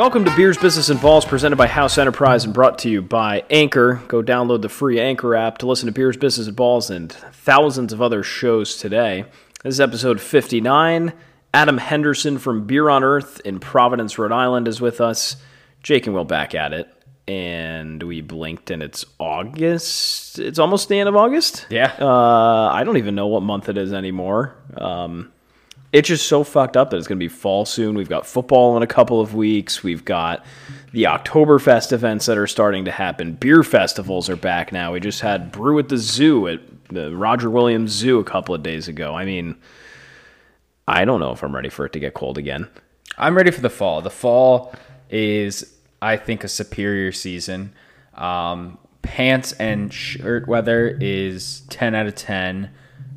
Welcome to Beers, Business, and Balls, presented by House Enterprise and brought to you by Anchor. Go download the free Anchor app to listen to Beers, Business, and Balls and thousands of other shows today. This is episode 59. Adam Henderson from Beer on Earth in Providence, Rhode Island is with us. Jake and Will back at it. And we blinked and it's August. It's almost the end of August. Yeah. Uh, I don't even know what month it is anymore. Um, it's just so fucked up that it's going to be fall soon. We've got football in a couple of weeks. We've got the Oktoberfest events that are starting to happen. Beer festivals are back now. We just had Brew at the Zoo at the Roger Williams Zoo a couple of days ago. I mean, I don't know if I'm ready for it to get cold again. I'm ready for the fall. The fall is, I think, a superior season. Um, pants and shirt weather is 10 out of 10.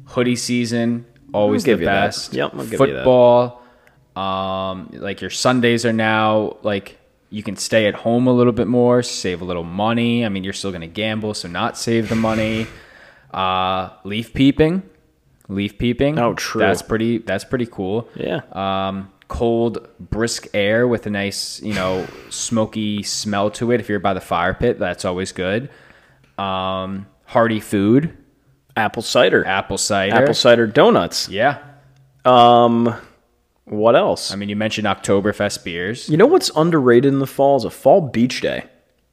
Hoodie season, always give the you that. best. Yep, I'll give you that. Football, um, like your Sundays are now like you can stay at home a little bit more, save a little money. I mean, you're still going to gamble, so not save the money. Uh, leaf peeping, leaf peeping. Oh, true. That's pretty. That's pretty cool. Yeah. Um, cold, brisk air with a nice, you know, smoky smell to it. If you're by the fire pit, that's always good. Um, hearty food, Apple cider. apple cider. Apple cider donuts. Yeah. Um, what else? I mean, you mentioned Oktoberfest beers, you know what's underrated in the fall is a fall beach day.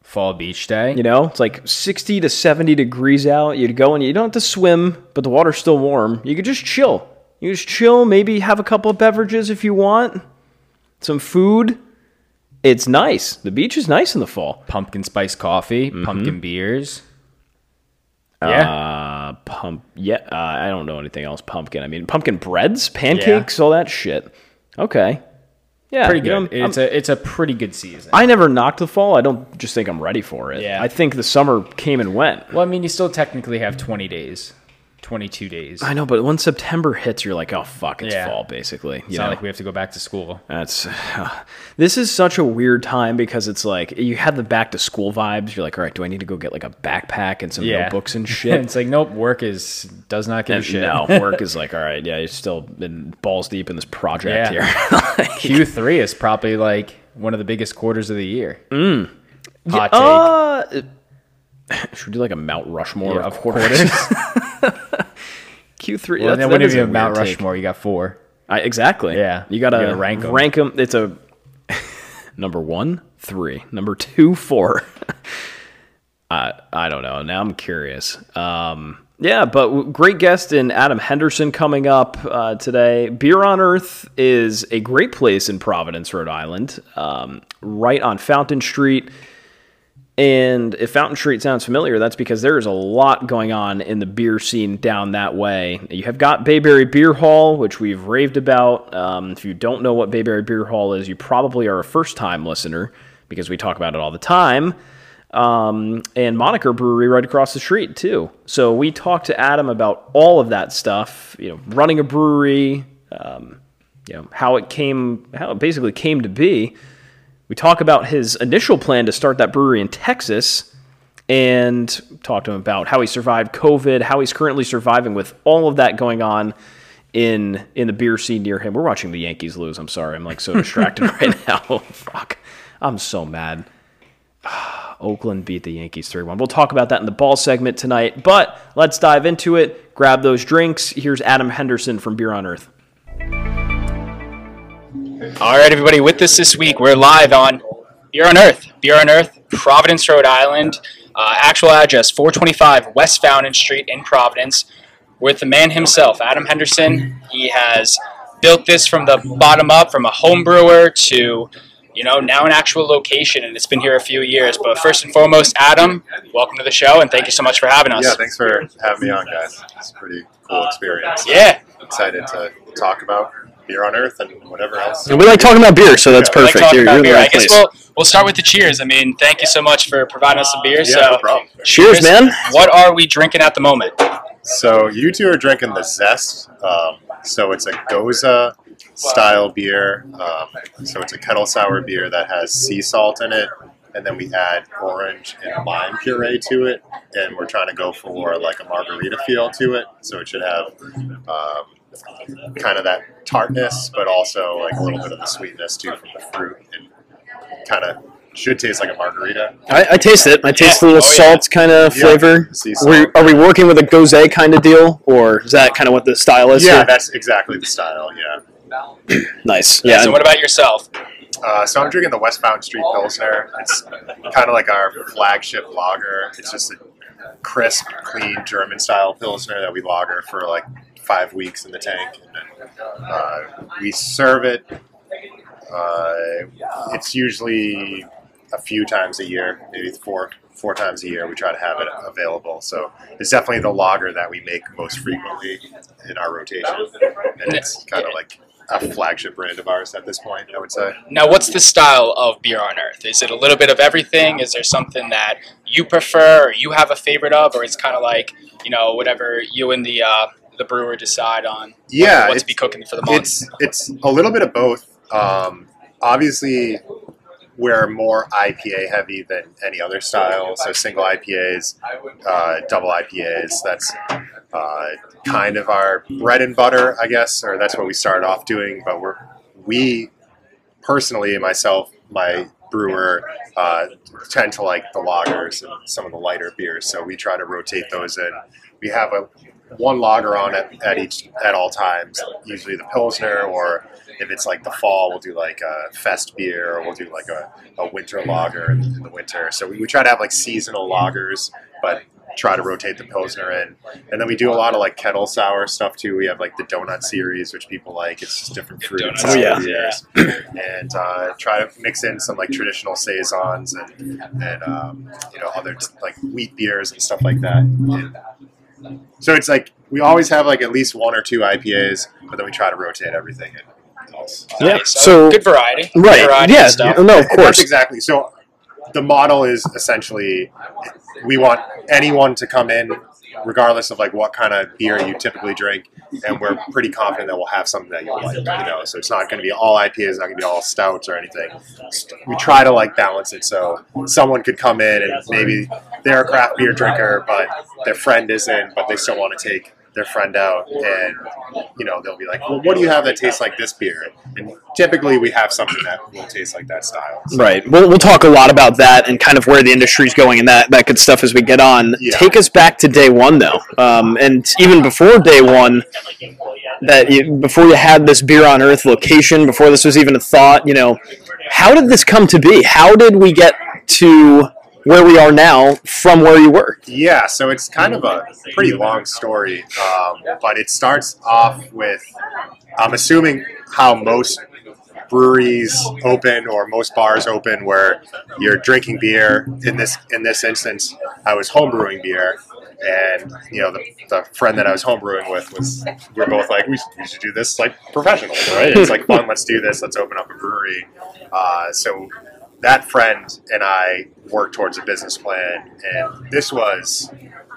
Fall Beach Day. You know, it's like 60 to 70 degrees out. You'd go and you don't have to swim, but the water's still warm. You could just chill. You just chill, maybe have a couple of beverages if you want, some food. It's nice. The beach is nice in the fall. Pumpkin spice coffee, Mm-hmm. pumpkin beers. Yeah. Uh, pump. Yeah, uh, I don't know anything else. Pumpkin. I mean, pumpkin breads, pancakes, all that shit. Okay. Yeah, pretty you know, good. I'm- it's a it's a pretty good season. I never knocked the fall. I don't just think I'm ready for it. Yeah. I think the summer came and went. well, I mean, you still technically have 20 days, 22 days. I know, but when September hits, you're like, oh fuck, it's Yeah. fall basically. You It's know? not like we have to go back to school. That's this is such a weird time because it's like you have the back to school vibes. You're like, all right, do I need to go get like a backpack and some Yeah. notebooks and shit? it's like nope, work is does not give a And shit. no, work is like, all right, yeah, you're still been balls deep in this project Yeah. here. Q3 is probably like one of the biggest quarters of the year. Mm. Hot take. uh, should we do like a Mount Rushmore Yeah, of of quarters? Q3. well, that's, then that you have Mount weird take. Rushmore, you got four. I, exactly. Yeah. You You gotta rank 'em. Rank them. It's a number one, three. Number two, four. I I don't know. Now I'm curious. Um, yeah, but great guest in Adam Henderson coming up uh, today. Beer on Earth is a great place in Providence, Rhode Island, um, right on Fountain Street. And if Fountain Street sounds familiar, that's because there is a lot going on in the beer scene down that way. You have got Bayberry Beer Hall, which we've raved about. Um, if you don't know what Bayberry Beer Hall is, you probably are a first time listener because we talk about it all the time. Um, and Moniker Brewery right across the street, too. So we talked to Adam about all of that stuff, you know, running a brewery, um, you know, how it came, how it basically came to be. We talk about his initial plan to start that brewery in Texas and talk to him about how he survived COVID, how he's currently surviving with all of that going on in in the beer scene near him. We're watching the Yankees lose. I'm sorry. I'm like so distracted right now. Fuck. I'm so mad. Oakland beat the Yankees 3 1. We'll talk about that in the ball segment tonight, but let's dive into it. Grab those drinks. Here's Adam Henderson from Beer on Earth. All right, everybody, with us this week, we're live on Beer on Earth. Beer on Earth, Providence, Rhode Island. Uh, actual address 425 West Fountain Street in Providence, with the man himself, Adam Henderson. He has built this from the bottom up, from a home brewer to, you know, now an actual location, and it's been here a few years. But first and foremost, Adam, welcome to the show, and thank you so much for having us. Yeah, thanks for having me on, guys. It's a pretty cool experience. Yeah. Excited to talk about beer on Earth and whatever else. We like talking about beer, so that's Yeah, I like perfect. talking You're, you're in the beer. I guess place. we'll we'll start with the cheers. I mean, thank you so much for providing us some beer. Yeah, so, no problem. Cheers, man. What are we drinking at the moment? So you two are drinking the Zest. Um, so it's a Gose style beer. Um, so it's a kettle sour beer that has sea salt in it, and then we add orange and lime puree to it, and we're trying to go for like a margarita feel to it. So it should have um, kind of that tartness, but also like a little bit of the sweetness too from the fruit and kind of should taste like a margarita. I, I taste it. I taste Yeah. a little Oh, yeah. salt kind of Yeah. flavor. We, are we working with a gose kind of deal, or is that kind of what the style is? Yeah, here? that's exactly the style. Yeah. nice. Yeah, So what about yourself? Uh, so I'm drinking the Westbound Street Pilsner. It's kind of like our flagship lager. It's just a crisp, clean German style Pilsner that we lager for like five weeks in the tank. And uh, we serve it. Uh, it's usually a few times a year, maybe four four times a year. We try to have it available. So it's definitely the lager that we make most frequently in our rotation, and it's kind of like a flagship brand of ours at this point. I would say. Now, what's the style of beer on Earth? Is it a little bit of everything? Is there something that you prefer or you have a favorite of, or it's kind of like you know whatever you and the uh, the brewer decide on? Yeah, what to be cooking for the month. It's it's a little bit of both. Um, obviously, we're more IPA heavy than any other style. So single IPAs, uh, double IPAs. That's uh, kind of our bread and butter, I guess, or that's what we started off doing. But we're we personally, myself, my brewer, uh, tend to like the lagers and some of the lighter beers. So we try to rotate those in. We have a one lager on at, at each at all times. Usually the pilsner, or if it's like the fall, we'll do like a fest beer, or we'll do like a, a winter lager in, in the winter. So we, we try to have like seasonal lagers, but try to rotate the pilsner in. And then we do a lot of like kettle sour stuff too. We have like the donut series, which people like. It's just different fruit and donuts. Oh, yeah. beers. and uh, try to mix in some like traditional saisons and and um, you know other t- like wheat beers and stuff like that. And so it's like we always have like at least one or two IPAs, but then we try to rotate everything in else. Yeah, Nice. so- good variety. Good right. variety Yeah, of stuff. no, of And That's course. exactly. So the model is essentially we want anyone to come in, regardless of like what kind of beer you typically drink, and we're pretty confident that we'll have something that you'll like. You know, so it's not going to be all IPAs, not going to be all stouts or anything. We try to like balance it so someone could come in and maybe they're a craft beer drinker, but their friend isn't, but they still want to take their friend out and you know they'll be like well what do you have that tastes like this beer and typically we have something that will taste like that style So- Right. We'll, we'll talk a lot about that and kind of where the industry's going and that, that good stuff as we get on. Yeah. Take us back to day one, though. Um, and even before day one, that you, before you had this Beer on Earth location, before this was even a thought, you know, how did this come to be? How did we get to where we are now from where you were? Yeah, so it's kind of a pretty long story, um, but it starts off with I'm assuming how most breweries open or most bars open where you're drinking beer. In this in this instance, I was homebrewing beer, and you know the, the friend that I was homebrewing with was we are both like we should, we should do this like professionally, right? It's like fun. Let's do this. Let's open up a brewery. Uh, so that friend and I worked towards a business plan, and this was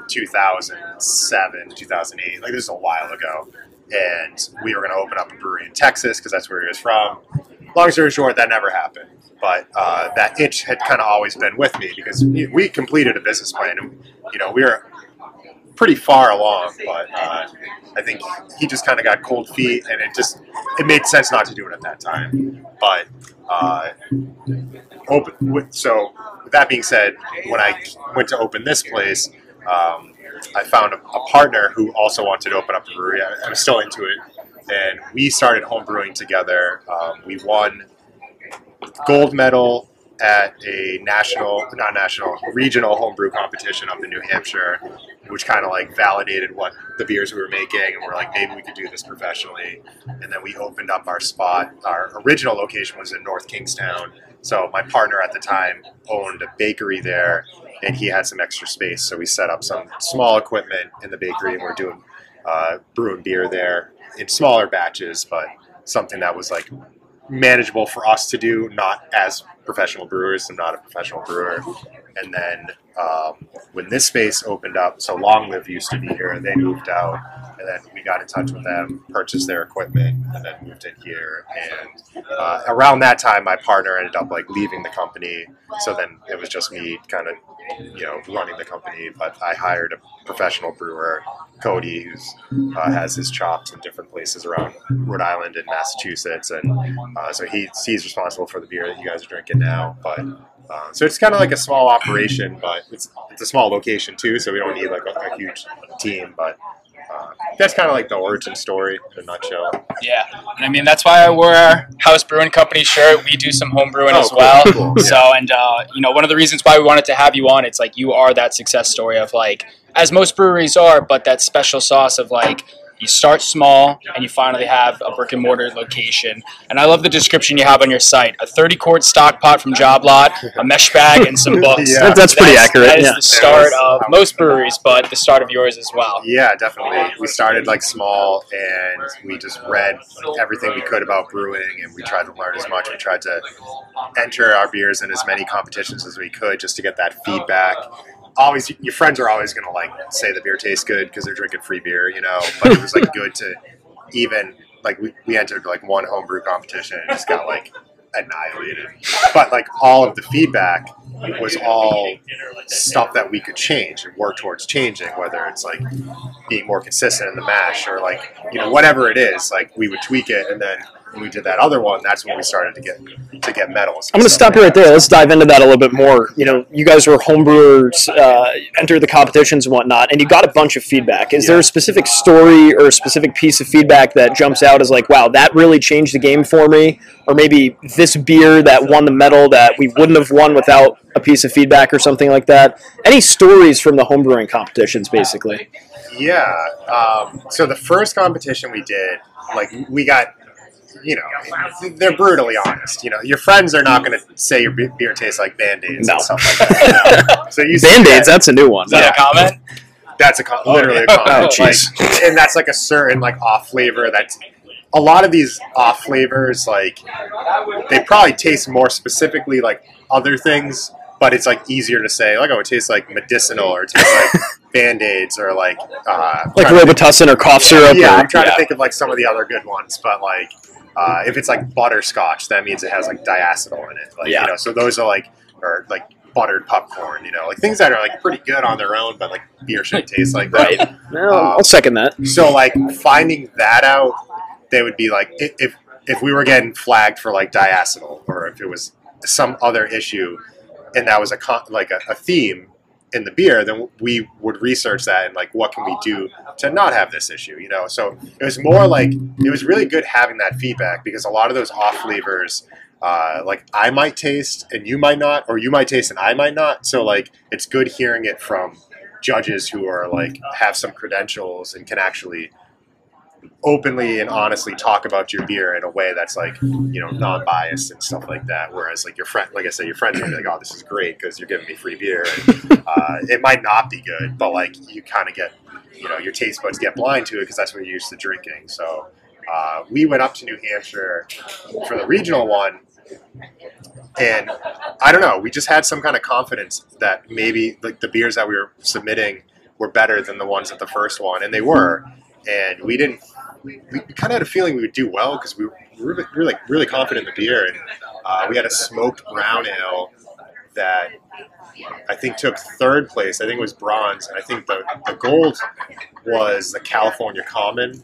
2007, 2008. Like this is a while ago, and we were going to open up a brewery in Texas because that's where he was from. Long story short, that never happened. But uh, that itch had kind of always been with me because we completed a business plan, and you know we were pretty far along. But uh, I think he just kind of got cold feet, and it just it made sense not to do it at that time. But uh, open so with that being said, when I went to open this place, um, I found a, a partner who also wanted to open up a brewery. I, I'm still into it, and we started home brewing together. Um, we won gold medal at a national, not national, regional homebrew competition up in New Hampshire, which kind of like validated what the beers we were making, and we're like, maybe we could do this professionally. And then we opened up our spot. Our original location was in North Kingstown, so my partner at the time owned a bakery there, and he had some extra space, so we set up some small equipment in the bakery, and we're doing uh, brewing beer there in smaller batches, but something that was like manageable for us to do, not as professional brewers. I'm not a professional brewer. And then um, when this space opened up, so Long Live used to be here, they moved out, and then we got in touch with them, purchased their equipment, and then moved in here. And uh, around that time, my partner ended up like leaving the company. So then it was just me kind of you know running the company, but I hired a professional brewer, Cody, who uh, has his chops in different places around Rhode Island and Massachusetts, and uh, so he he's responsible for the beer that you guys are drinking now. But uh, so it's kind of like a small operation, but it's it's a small location too, so we don't need like a, a huge team, but. Uh, that's kind of like the origin story in a nutshell. Yeah, and I mean that's why I wore our House Brewing Company shirt. We do some home brewing Oh, as cool, well. cool, yeah. So, and uh, you know, one of the reasons why we wanted to have you on, it's like you are that success story of like, as most breweries are, but that special sauce of like. You start small and you finally have a brick and mortar location. And I love the description you have on your site: a 30 quart stock pot from Job Lot, a mesh bag, and some books. Yeah. That- that's pretty accurate, That is yeah. the start of most breweries, but the start of yours as well. Yeah, definitely. We started like small and we just read everything we could about brewing and we tried to learn as much. We tried to enter our beers in as many competitions as we could just to get that feedback. Always, your friends are always going to like say the beer tastes good because they're drinking free beer, you know, but it was like good to even like we, we entered like one homebrew competition and just got like annihilated. But like all of the feedback was all stuff that we could change and work towards changing, whether it's like being more consistent in the mash or like you know whatever it is like we would tweak it and then when we did that other one that's when we started to get to get medals I'm going to stop you right there. Let's dive into that a little bit more. You know, you guys were homebrewers, uh, entered the competitions and whatnot, and you got a bunch of feedback. Is there a specific story or a specific piece of feedback that jumps out as like, wow, that really changed the game for me? Or maybe this beer that won the medal that we wouldn't have won without a piece of feedback or something like that? Any stories from the homebrewing competitions, basically? yeah um, so the first competition we did like we got you know they're brutally honest you know your friends are not going to say your beer tastes like band-aids No. and stuff like that you know? so you Band aids, that- that's a new one. Is that a comment? That's a com- literally a Oh, comment. jeez. Like, and that's like a certain like off flavor. That's a lot of these off flavors. Like they probably taste more specifically like other things, but it's like easier to say like oh it tastes like medicinal or it tastes like band aids or like uh, Like trying to- Robitussin or cough syrup. yeah, or, I'm trying yeah. to think of like some of the other good ones, but like uh, if it's like butterscotch, that means it has like diacetyl in it. Like Yeah. you know, so those are like or like buttered popcorn, you know, like things that are like pretty good on their own, but like beer shouldn't taste like that. Right. No, I'll second that. So like finding that out, they would be like if if we were getting flagged for like diacetyl or if it was some other issue, and that was a con- like a, a theme in the beer, then we would research that and like what can we do to not have this issue, you know. So it was more like it was really good having that feedback because a lot of those off flavors. Uh, like I might taste and you might not, or you might taste and I might not. So like it's good hearing it from judges who are like have some credentials and can actually openly and honestly talk about your beer in a way that's like you know non-biased and stuff like that. Whereas like your friend like i said your friend are be like oh this is great because you're giving me free beer. And, uh, it might not be good but like you kind of get you know your taste buds get blind to it because that's what you're used to drinking. So uh, we went up to new hampshire for the regional one and i don't know we just had some kind of confidence that maybe like the beers that we were submitting were better than the ones at the first one and they were and we didn't we, we kind of had a feeling we would do well because we were, we were, we were like really confident in the beer and uh, we had a smoked brown ale that I think took third place. I think it was bronze, and I think the, the gold was the California Common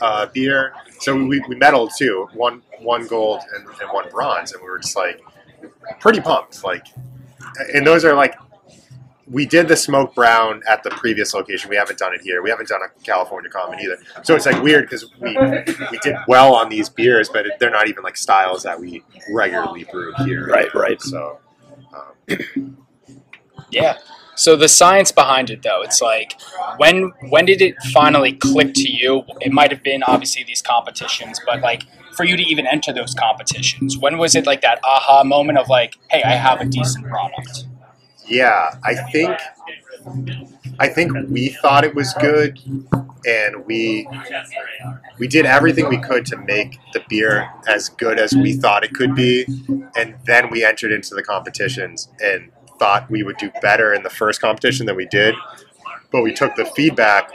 uh, beer. So we, we medaled too, one one gold and, and one bronze, and we were just like pretty pumped. Like, and those are like we did the smoke brown at the previous location. We haven't done it here. We haven't done a California Common either. So it's like weird because we we did well on these beers, but they're not even like styles that we regularly brew here. Right, right. So. Um, Yeah. So the science behind it, though, it's like when when did it finally click to you? It might have been obviously these competitions, but like for you to even enter those competitions, when was it like that aha moment of like, hey, I have a decent product? Yeah, I think I think we thought it was good, and we we did everything we could to make the beer as good as we thought it could be, and then we entered into the competitions and thought we would do better in the first competition than we did. But we took the feedback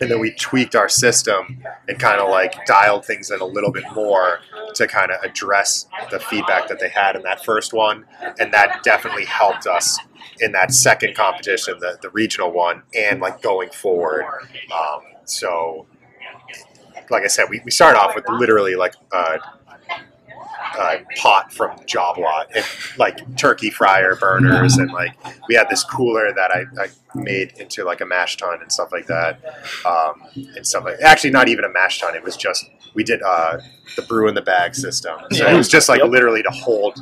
and then we tweaked our system and kind of like dialed things in a little bit more to kind of address the feedback that they had in that first one, and that definitely helped us in that second competition, the, the regional one, and like going forward. Um, so, like I said, we, we started off with literally like uh, uh, pot from the job lot and like turkey fryer burners and like we had this cooler that I, I made into like a mash tun and stuff like that um, and stuff like actually not even a mash tun it was just we did uh, the brew in the bag system. So it was just like literally to hold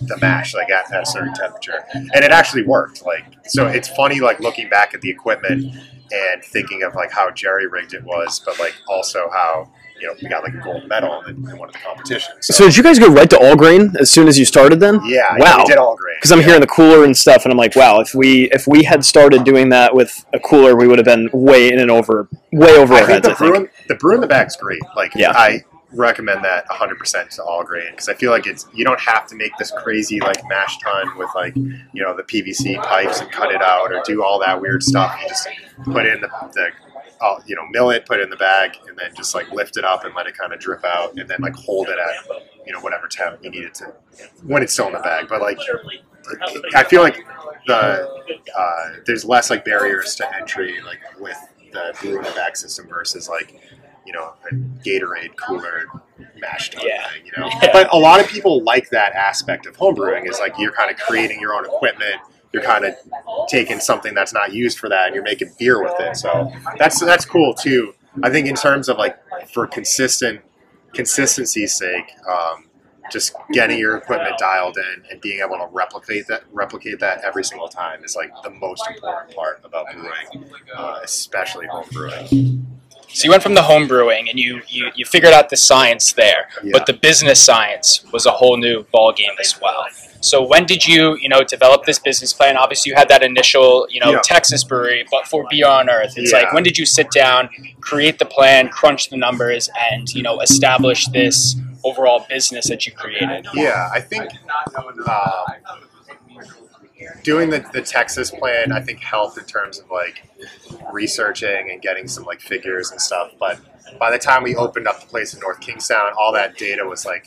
the mash like at, at a certain temperature. And it actually worked like so it's funny like looking back at the equipment and thinking of like how jerry rigged it was but like also how you know we got like a gold medal in, in one of the competitions So did you guys go right to all grain as soon as you started then? yeah, yeah, Wow. we did all great. Because I'm yeah. hearing the cooler and stuff, and I'm like, wow, if we if we had started doing that with a cooler, we would have been way in and over, way over I our think heads. the I think. brew, in, the brew in the bag's great. Like, Yeah. I recommend that 100% to all grain because I feel like it's you don't have to make this crazy like mash tun with like you know the PVC pipes and cut it out or do all that weird stuff. You just put in the, the uh, you know mill it, put it in the bag, and then just like lift it up and let it kind of drip out, and then like hold it at you know whatever temp you need it to when it's still in the bag. But like I feel like the uh, there's less like barriers to entry like with the brew in the bag system versus like you know a Gatorade cooler mashed tun Yeah. thing. You know, but a lot of people like that aspect of homebrewing is like you're kind of creating your own equipment. You're kind of taking something that's not used for that and you're making beer with it. So that's that's cool too. I think in terms of like for consistent consistency's sake, um, just getting your equipment dialed in and being able to replicate that replicate that every single time is like the most important part about brewing, uh, especially home brewing. So you went from the home brewing and you, you, you figured out the science there, Yeah. but the business science was a whole new ball game as well. So when did you you know develop this business plan? Obviously, you had that initial you know Yeah. Texas brewery, but for Beer on Earth, it's Yeah. like when did you sit down, create the plan, crunch the numbers, and you know establish this overall business that you created? Yeah, I think um, doing the, the Texas plan, I think helped in terms of like researching and getting some like figures and stuff. But by the time we opened up the place in North Kingstown, all that data was like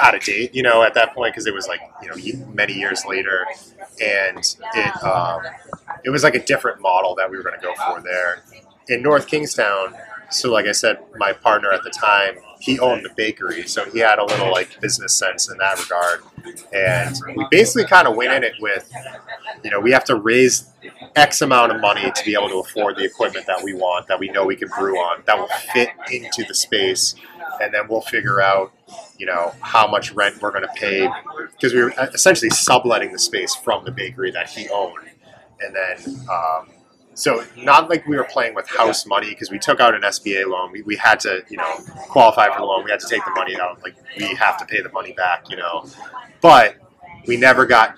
out of date, you know, at that point because it was like you know many years later, and it um, it was like a different model that we were going to go for there. In North Kingstown. So, like I said, my partner at the time, he owned the bakery, so he had a little like business sense in that regard, and we basically kind of went in it with, you know, we have to raise X amount of money to be able to afford the equipment that we want, that we know we can brew on, that will fit into the space, and then we'll figure out, you know, how much rent we're going to pay because we were essentially subletting the space from the bakery that he owned, and then. Um, so not like we were playing with house money because we took out an SBA loan. We, we had to, you know, qualify for the loan. We had to take the money out. Like we have to pay the money back, you know. But we never got.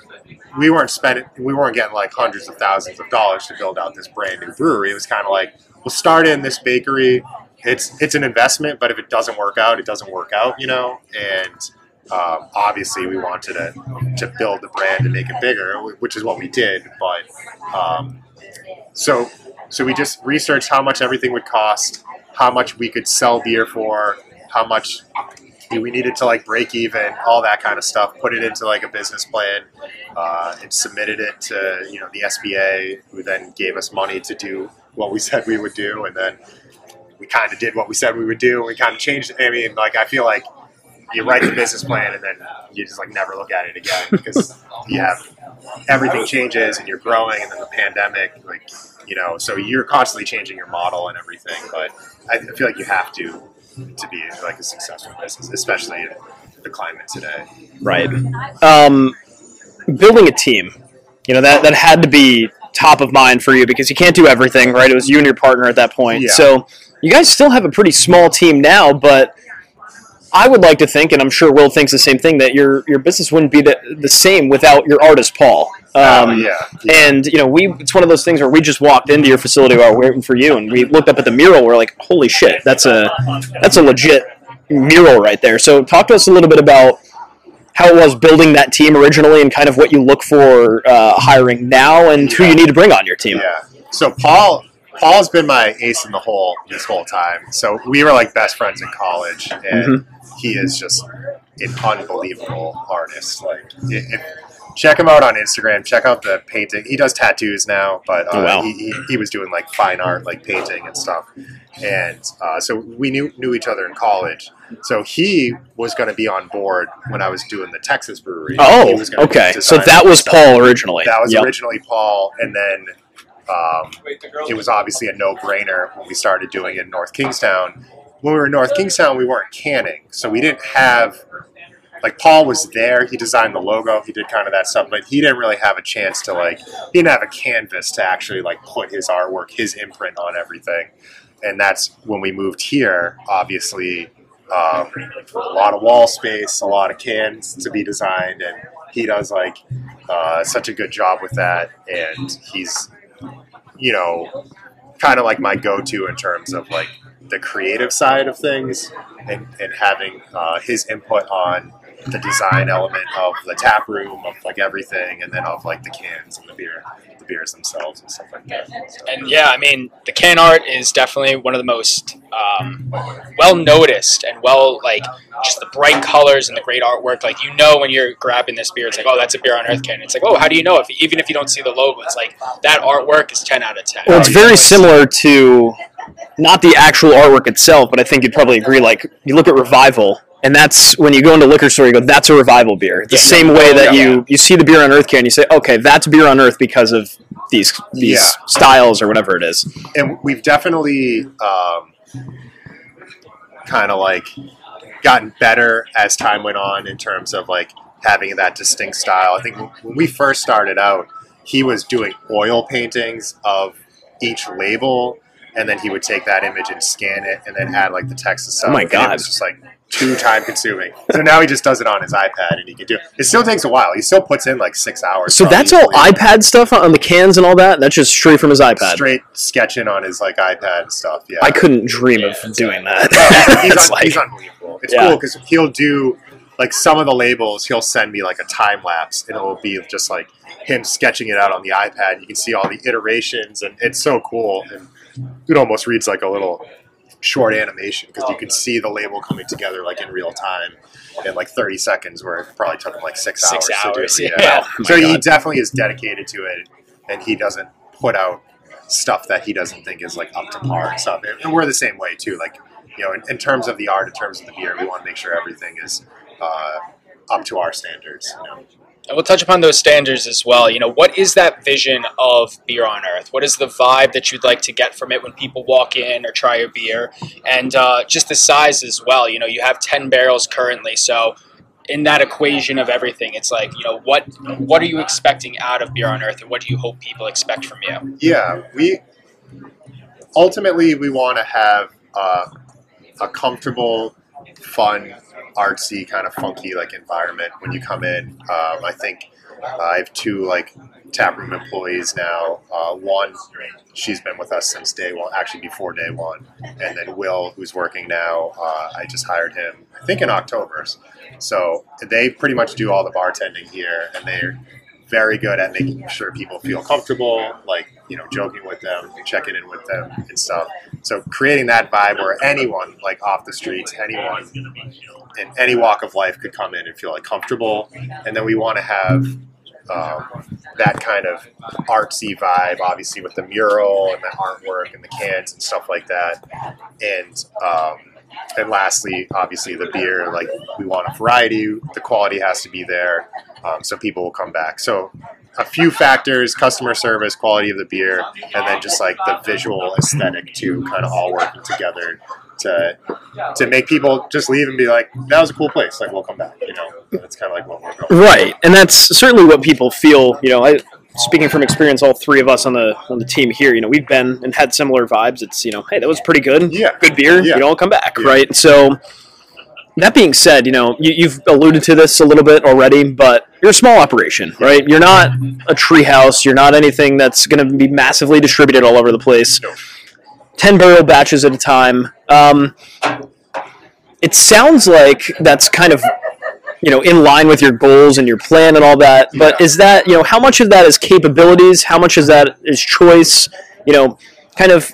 We weren't spending. We weren't getting like hundreds of thousands of dollars to build out this brand new brewery. It was kind of like we'll start in this bakery. It's it's an investment, but if it doesn't work out, it doesn't work out, you know. And um, obviously, we wanted to to build the brand and make it bigger, which is what we did. But um, so so we just researched how much everything would cost, how much we could sell beer for, how much we needed to like break even, all that kind of stuff. Put it into like a business plan, uh, and submitted it to you know the SBA, who then gave us money to do what we said we would do, and then we kind of did what we said we would do. And We kind of changed. I mean, like I feel like you write the business plan and then you just like never look at it again because you have everything changes and you're growing and then the pandemic like you know so you're constantly changing your model and everything but i feel like you have to to be like a successful business especially in the climate today Right. Um, building a team, you know that that had to be top of mind for you because you can't do everything, right? It was you and your partner at that point. Yeah. So you guys still have a pretty small team now, but I would like to think, and I'm sure Will thinks the same thing, that your your business wouldn't be the, the same without your artist Paul. Um, Oh, yeah, yeah. And you know, we it's one of those things where we just walked into your facility while waiting for you, and we looked up at the mural. We're like, "Holy shit, that's a that's a legit mural right there." So, talk to us a little bit about how it was building that team originally, and kind of what you look for uh, hiring now, and who you need to bring on your team. Yeah. So Paul Paul's been my ace in the hole this whole time. So we were like best friends in college, and he is just an unbelievable artist. Like, it, it, check him out on Instagram. Check out the painting. He does tattoos now, but uh, Oh, wow. he, he, he was doing like fine art, like painting and stuff. And uh, so we knew knew each other in college. So he was going to be on board when I was doing the Texas brewery. Oh, okay. So that was stuff. Paul originally. That was Yep. originally Paul, and then um, it was obviously a no-brainer when we started doing it in North Kingstown. When we were in North Kingstown, we weren't canning, so we didn't have like Paul was there. He designed the logo. He did kind of that stuff, but he didn't really have a chance to like. He didn't have a canvas to actually like put his artwork, his imprint on everything. And that's when we moved here. Obviously, um, a lot of wall space, a lot of cans to be designed, and he does like uh, such a good job with that. And he's, you know, kind of like my go-to in terms of like the creative side of things, and and having uh, his input on the design element of the tap room, of like everything, and then of like the cans and the beer, the beers themselves and stuff like that. So, And yeah, I mean, the can art is definitely one of the most um, well noticed and well, like, just the bright colors and the great artwork. Like, you know, when you're grabbing this beer, it's like, oh, that's a beer on Earth can. It's like, oh, how do you know? If even if you don't see the logo, it's like that artwork is ten out of ten. Well, it's very similar to not the actual artwork itself, but I think you'd probably agree. Like you look at Revival, and that's when you go into liquor store, you go, "That's a Revival beer." The Yeah. same way that Yeah. you you see the beer on Earth can, you say, "Okay, that's beer on Earth because of these these styles or whatever it is." and we've definitely um, kind of like gotten better as time went on in terms of like having that distinct style. I think when we first started out, he was doing oil paintings of each label, and then he would take that image and scan it, and then add like the text stuff. Oh my God. It was just like too time consuming. So now he just does it on his iPad, and he can do. It It still takes a while. He still puts in like six hours. So that's all probably. iPad stuff on the cans and all that. That's just straight from his iPad. Straight sketching on his like iPad and stuff. Yeah, I couldn't dream of doing that. he's, It's un- like- he's unbelievable. It's Yeah. cool because he'll do like some of the labels. He'll send me like a time lapse, and it'll be just like him sketching it out on the iPad. You can see all the iterations, and it's so cool. And it almost reads like a little short animation because you can see the label coming together like in real time in like 30 seconds, where it probably took him like six, Six hours, to hours, do. yeah. Oh so he definitely is dedicated to it, and he doesn't put out stuff that he doesn't think is like up to par and stuff. And we're the same way too. Like you know, in, in terms of the art, in terms of the beer, we want to make sure everything is uh, up to our standards. You know? We'll touch upon those standards as well. You know, what is that vision of beer on Earth? What is the vibe that you'd like to get from it when people walk in or try your beer? And uh, just the size as well. You know, you have ten barrels currently, so in that equation of everything, it's like you know what what are you expecting out of beer on Earth, and what do you hope people expect from you? Yeah, we ultimately we want to have uh, a comfortable, fun, artsy, kind of funky like environment when you come in. Um, I think uh, I have two like taproom employees now. Uh, one, she's been with us since day one, actually before day one, and then Will, who's working now. Uh, I just hired him, I think in October. So they pretty much do all the bartending here, and they're very good at making sure people feel comfortable, like you know, joking with them, checking in with them, and stuff. So creating that vibe where anyone, like off the streets, anyone in any walk of life, could come in and feel like comfortable. And then we want to have um, that kind of artsy vibe, obviously with the mural and the artwork and the cans and stuff like that. And um, and lastly, obviously the beer. Like we want a variety. The quality has to be there, um, so people will come back. So a few factors: customer service, quality of the beer, and then just like the visual aesthetic too, kind of all working together to to make people just leave and be like, "That was a cool place. Like we'll come back." You know, that's kind of like what we're going. Right, and that's certainly what people feel. You know, I speaking from experience, all three of us on the on the team here, you know, we've been and had similar vibes. It's you know, hey, that was pretty good. Yeah. good beer. Yeah. You know, I'll come back. Yeah. Right. So that being said, you know, you, you've alluded to this a little bit already, but you're a small operation, right? You're not a Tree House. You're not anything that's going to be massively distributed all over the place. No. Ten barrel batches at a time. Um, it sounds like that's kind of you know in line with your goals and your plan and all that but Yeah. is that you know how much of that is capabilities how much of that is choice you know kind of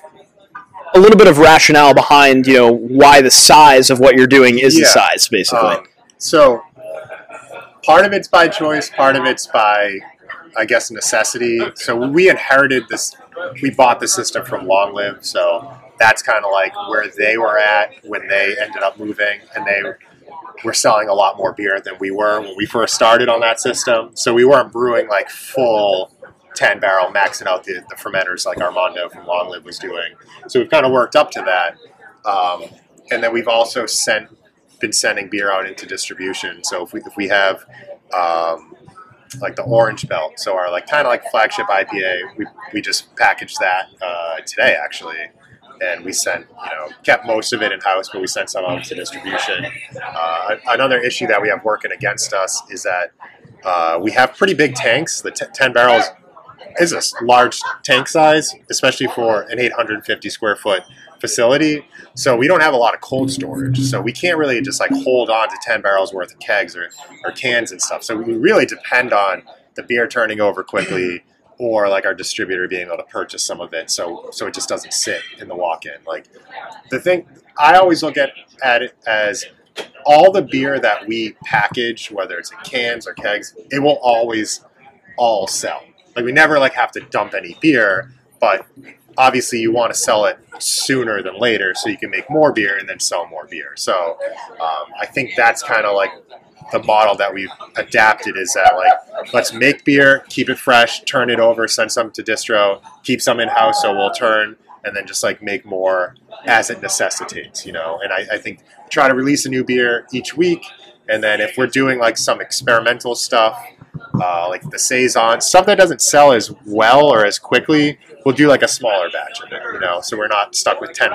a little bit of rationale behind you know why the size of what you're doing is the size, basically. Um, so part of it's by choice, part of it's by, I guess, necessity. So we inherited this, we bought the system from Long Live, so that's kind of like where they were at when they ended up moving, and they were selling a lot more beer than we were when we first started on that system. So we weren't brewing like full. 10 barrel maxing out the, the fermenters like Armando from Long Live was doing. So we've kind of worked up to that. Um, and then we've also sent been sending beer out into distribution. So if we if we have um, like the Orange Belt, so our like kind of like flagship IPA, we, we just packaged that uh, today actually, and we sent you know kept most of it in house, but we sent some out to distribution. Uh, another issue that we have working against us is that uh, we have pretty big tanks. The t- ten barrels is a large tank size, especially for an 850 square foot facility. So we don't have a lot of cold storage. So we can't really just like hold on to 10 barrels worth of kegs or, or cans and stuff. So we really depend on the beer turning over quickly or like our distributor being able to purchase some of it so so it just doesn't sit in the walk-in. Like the thing I always look at, at it as all the beer that we package, whether it's in cans or kegs, it will always all sell. Like we never like have to dump any beer, but obviously you want to sell it sooner than later so you can make more beer and then sell more beer. So um, I think that's kind of like the model that we've adapted is that like let's make beer, keep it fresh, turn it over, send some to distro, keep some in house so we'll turn and then just like make more as it necessitates, you know. And I, I think try to release a new beer each week. And then if we're doing like some experimental stuff, uh, like the saison stuff that doesn't sell as well or as quickly, we'll do like a smaller batch of it, you know. So we're not stuck with 10,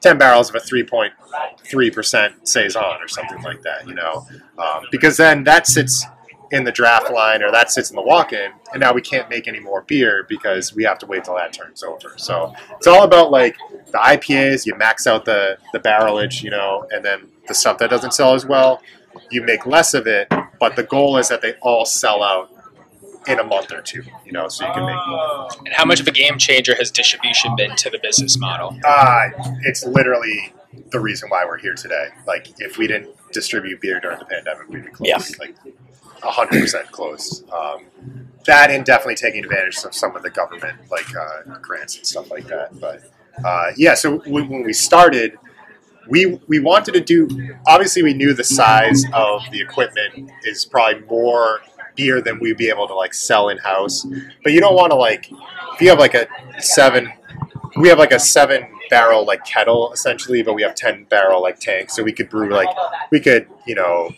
10 barrels of a 3.3% saison or something like that, you know, um, because then that sits in the draft line or that sits in the walk-in, and now we can't make any more beer because we have to wait till that turns over. So it's all about like the IPAs. You max out the the barrelage, you know, and then the stuff that doesn't sell as well, you make less of it. But the goal is that they all sell out in a month or two, you know, so you can make more. And how much of a game changer has distribution been to the business model? Uh, it's literally the reason why we're here today. Like, if we didn't distribute beer during the pandemic, we'd be closed. Yeah. Like, 100% closed. Um, that and definitely taking advantage of some of the government, like, uh, grants and stuff like that. But, uh, yeah, so when, when we started, we, we wanted to do, obviously, we knew the size of the equipment is probably more beer than we'd be able to, like, sell in house. But you don't want to, like, if you have, like, a seven we have like a seven barrel like kettle essentially, but we have ten barrel like tanks, so we could brew like we could you know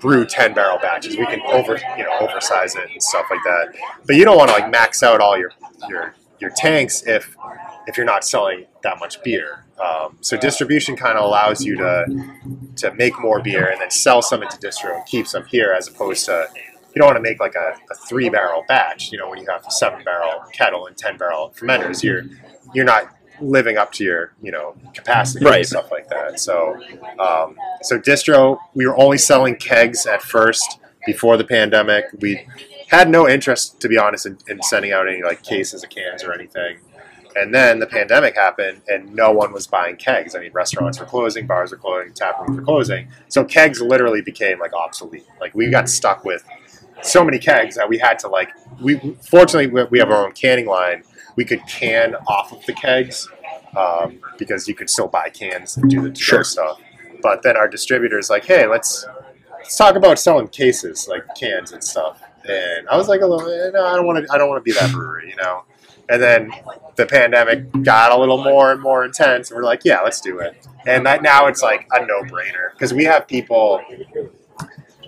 brew ten barrel batches. We can over you know oversize it and stuff like that. But you don't want to like max out all your your your tanks if if you're not selling that much beer. Um, so distribution kind of allows you to to make more beer and then sell some into distro and keep some here, as opposed to you don't want to make like a, a three barrel batch. You know, when you have a seven barrel kettle and ten barrel fermenters, you're you're not living up to your you know capacity Right. and stuff like that. So um, so distro, we were only selling kegs at first before the pandemic. We had no interest, to be honest, in, in sending out any like cases of cans or anything. And then the pandemic happened, and no one was buying kegs. I mean, restaurants were closing, bars were closing, tap rooms were closing. So kegs literally became like obsolete. Like we got stuck with so many kegs that we had to like. We fortunately we have our own canning line. We could can off of the kegs um, because you could still buy cans and do the Sure. stuff. But then our distributor's like, hey, let's let's talk about selling cases like cans and stuff. And I was like, a little, eh, no, I don't want to. I don't want to be that brewery, you know. And then the pandemic got a little more and more intense, and we're like, yeah, let's do it. And that now it's like a no-brainer because we have people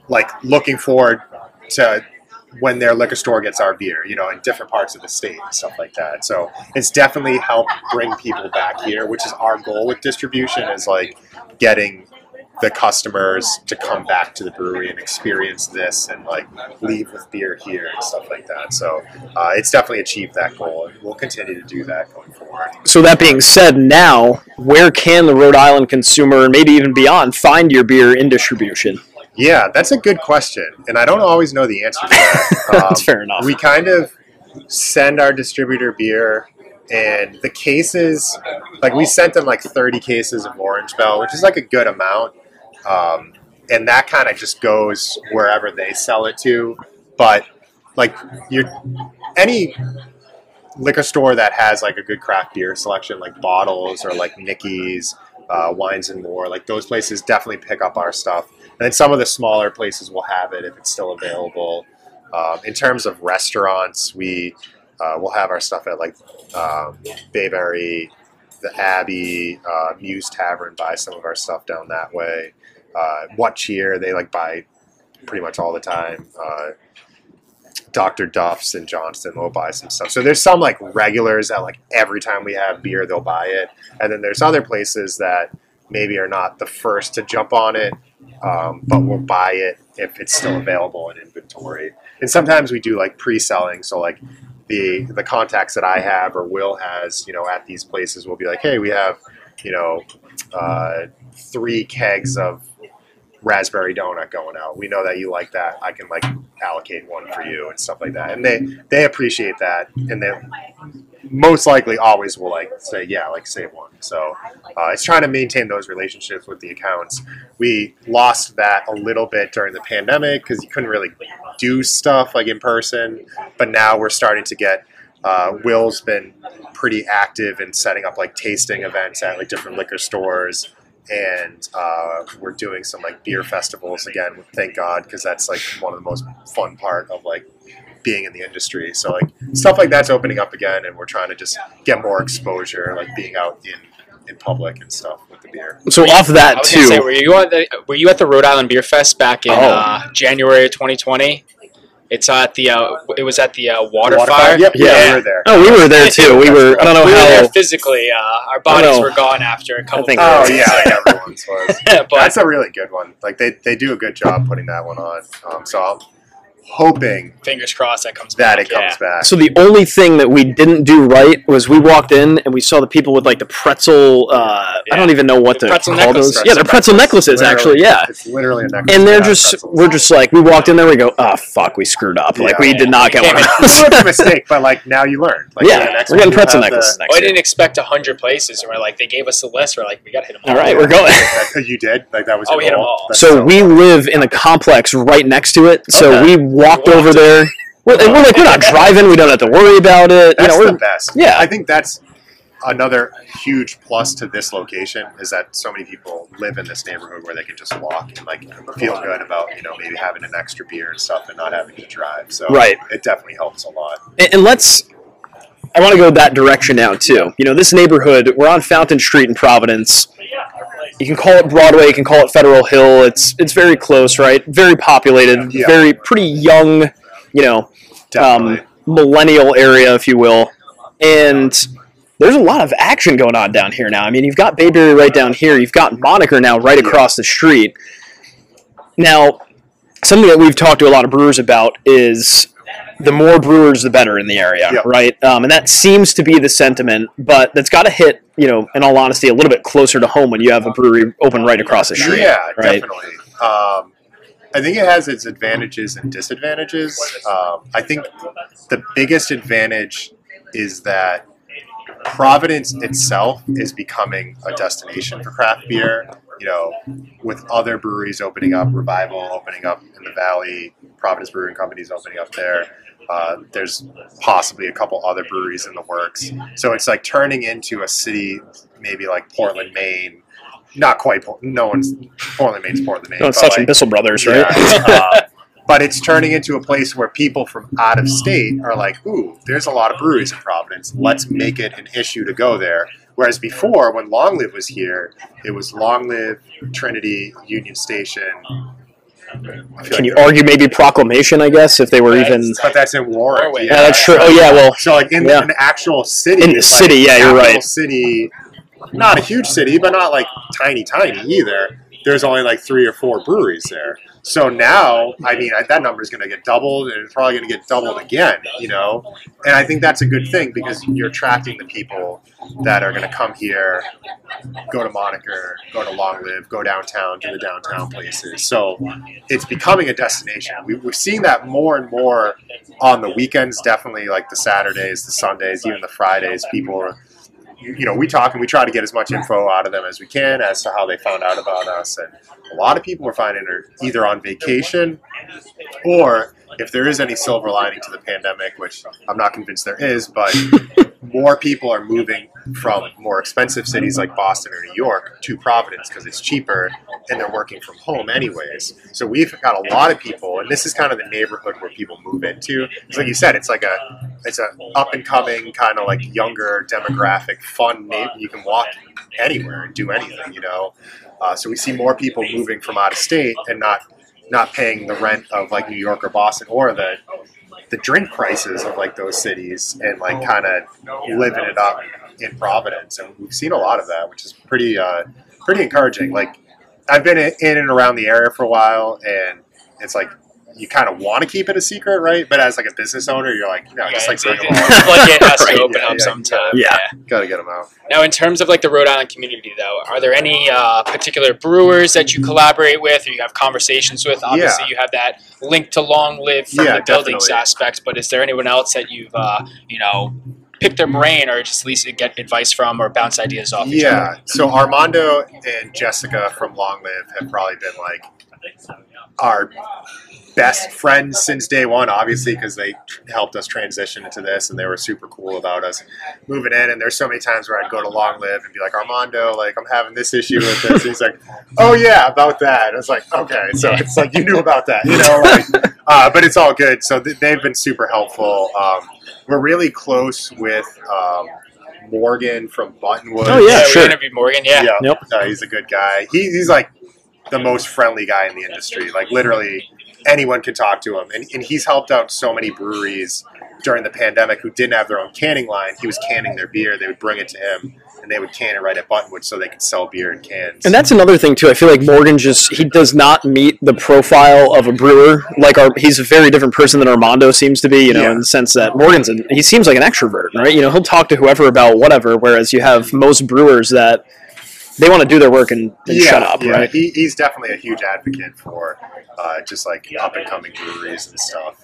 like looking forward to when their liquor store gets our beer, you know, in different parts of the state and stuff like that. So it's definitely helped bring people back here, which is our goal with distribution is like getting the customers to come back to the brewery and experience this and like leave with beer here and stuff like that. So uh, it's definitely achieved that goal and we'll continue to do that going forward. So that being said, now where can the Rhode Island consumer, and maybe even beyond, find your beer in distribution? Yeah, that's a good question. And I don't always know the answer to that. Um, That's fair enough. we kind of send our distributor beer and the cases, like we sent them like 30 cases of Orange Bell, which is like a good amount. Um, and that kind of just goes wherever they sell it to. But like you, any liquor store that has like a good craft beer selection, like bottles or like Nicky's, uh, Wines and More, like those places definitely pick up our stuff. And then some of the smaller places will have it if it's still available. Um, in terms of restaurants, we uh, will have our stuff at like um, Bayberry, the Abbey, uh, Muse Tavern buy some of our stuff down that way. Uh, what Cheer they like buy pretty much all the time. Uh, Dr. Duff's and Johnston will buy some stuff. So there's some like regulars that like every time we have beer they'll buy it, and then there's other places that maybe are not the first to jump on it, um, but will buy it if it's still available in inventory. And sometimes we do like pre-selling, so like the the contacts that I have or Will has, you know, at these places will be like, hey, we have, you know, uh, three kegs of raspberry donut going out. We know that you like that. I can like allocate one for you and stuff like that. And they they appreciate that, and they most likely always will like say yeah, like save one. So uh, it's trying to maintain those relationships with the accounts. We lost that a little bit during the pandemic because you couldn't really do stuff like in person, but now we're starting to get. Uh, Will's been pretty active in setting up like tasting events at like different liquor stores and uh, we're doing some like beer festivals again. Thank God, because that's like one of the most fun part of like being in the industry. So like stuff like that's opening up again, and we're trying to just get more exposure, like being out in in public and stuff with the beer. So off I that was too. say, were you at the were you at the Rhode Island Beer Fest back in Oh. uh, January of 2020? It's at the uh, it was at the uh, Water, Water Fire. Fire? Yep, yeah, Yeah. we were there. oh, we were there too. We were. I don't know we were there how. physically. Uh, our bodies were gone after a couple. think Oh we yeah, like everyone's was. but That's a really good one. Like they, they do a good job putting that one on. Um, so I'm hoping fingers crossed that comes that back. it comes back. So the only thing that we didn't do right was we walked in and we saw the people with like the pretzel. Uh, I don't even know what The to pretzel call necklaces. those. Yeah, they're pretzel necklaces Literally- actually. Yeah. it's literally a necklace. And they're just, pretzels. we're just like, we walked in there, we go, oh fuck, we screwed up. Like Yeah. we did not get one It was a mistake, but like now you learned. Like, yeah, next we're getting pretzel have the- necklaces next Well, I didn't expect a hundred places, and we're like, they gave us the list. We're like, we gotta hit them all. All right, we're going. You did like that was. Oh, we hit 'em goal? all. So we live in a complex right next to it. So we walked over it. there. We're, and we're like, we're not driving. We don't have to worry about it. You That's know, the best. yeah. I think that's another huge plus to this location is that so many people live in this neighborhood where they can just walk and like feel good about you know maybe having an extra beer and stuff and not having to drive. So Right. it definitely helps a lot. and, and let's. I want to go that direction now too. You know, this neighborhood. We're on Fountain Street in Providence. You can call it Broadway. You can call it Federal Hill. It's it's very close, right? Very populated. Yeah. Very pretty young. You know, um, millennial area, if you will. And there's a lot of action going on down here now. I mean, you've got Bayberry right down here. You've got Moniker now right across the street. Now, something that we've talked to a lot of brewers about is the more brewers, the better in the area, right? Um, and that seems to be the sentiment, but that's got to hit, you know, in all honesty, a little bit closer to home when you have a brewery open right across the street. Yeah, right? definitely. Um, I think it has its advantages and disadvantages. Um, I think the biggest advantage is that Providence itself is becoming a destination for craft beer. You know, with other breweries opening up, Revival opening up in the Valley, Providence Brewing Company's opening up there. Uh, there's possibly a couple other breweries in the works. So it's like turning into a city, maybe like Portland, Maine. Not quite. No one's Portland, Maine's Portland, Maine. No, it's such like, Bissell Brothers, right? yeah, uh, but it's turning into a place where people from out of state are like, "Ooh, there's a lot of breweries in Providence. Let's make it an issue to go there." Whereas before, when Long Live was here, it was Long Live, Trinity, Union Station. I Can you argue maybe proclamation? I guess if they were Right. even. But that's in Warwick. Warwick. Yeah, that's true. Oh yeah, well, So like in Yeah. an actual city, In the like, city, yeah, you're right. City, not a huge city, but not like tiny, tiny either. there's only like three or four breweries there. So now, I mean, that number is going to get doubled, and it's probably going to get doubled again. You know, and I think that's a good thing because you're attracting the people that are going to come here, go to Moniker, go to Long Live, go downtown to the downtown places. So it's becoming a destination. We, we're seeing that more and more on the weekends. Definitely, like the Saturdays, the Sundays, even the Fridays. People are you know, we talk and we try to get as much info out of them as we can as to how they found out about us. And a lot of people are finding are either on vacation or if there is any silver lining to the pandemic, which I'm not convinced there is, but more people are moving from more expensive cities like Boston or New York to Providence because it's cheaper and they're working from home anyways. So we've got a lot of people, and this is kind of the neighborhood where people move into. It's like you said, it's like a it's a up and coming kind of like younger demographic, fun. You can walk anywhere and do anything, you know. Uh, so we see more people moving from out of state and not not paying the rent of like New York or Boston or the the drink prices of like those cities and like kind of living it up in Providence, and we've seen a lot of that, which is pretty uh, pretty encouraging. Like I've been in and around the area for a while, and it's like you kind of want to keep it a secret, right? But as like a business owner, you're like, no, Yeah, just like it's- bring them it's- all. the has Right, to open yeah, up yeah, sometime. Yeah. Gotta get them out. Now, in terms of like the Rhode Island community, though, are there any uh, particular brewers that you collaborate with or you have conversations with? Obviously, Yeah. you have that link to Long Live from Yeah, the buildings definitely. aspect, but is there anyone else that you've, uh, you know, pick their brain or just at least get advice from or bounce ideas off each other? Yeah. So Armando and Jessica from Long Live have probably been like our best friends since day one, obviously, because they helped us transition into this and they were super cool about us moving in. And there's so many times where I'd go to Long Live and be like, Armando, like, I'm having this issue with this. And he's like, oh, yeah, about that. And it's like, okay. So it's like, you knew about that, you know? Like, uh, but it's all good. So th- they've been super helpful. Um, we're really close with um, Morgan from Buttonwood. Oh, yeah, we sure. interviewed Morgan. Yeah. Yep. No, he's a good guy. He, he's like the most friendly guy in the industry. Like literally anyone can talk to him. And, and he's helped out so many breweries during the pandemic who didn't have their own canning line. He was canning their beer. They would bring it to him and they would can it right at Buttonwood so they could sell beer in cans. And that's another thing too. I feel like Morgan just he does not meet the profile of a brewer. Like our, he's a very different person than Armando seems to be. You know, Yeah. in the sense that Morgan's an, he seems like an extrovert, right? You know, he'll talk to whoever about whatever. Whereas you have most brewers that they want to do their work and, and yeah, shut up, yeah. right? He, he's definitely a huge advocate for uh, just like up and coming breweries and stuff.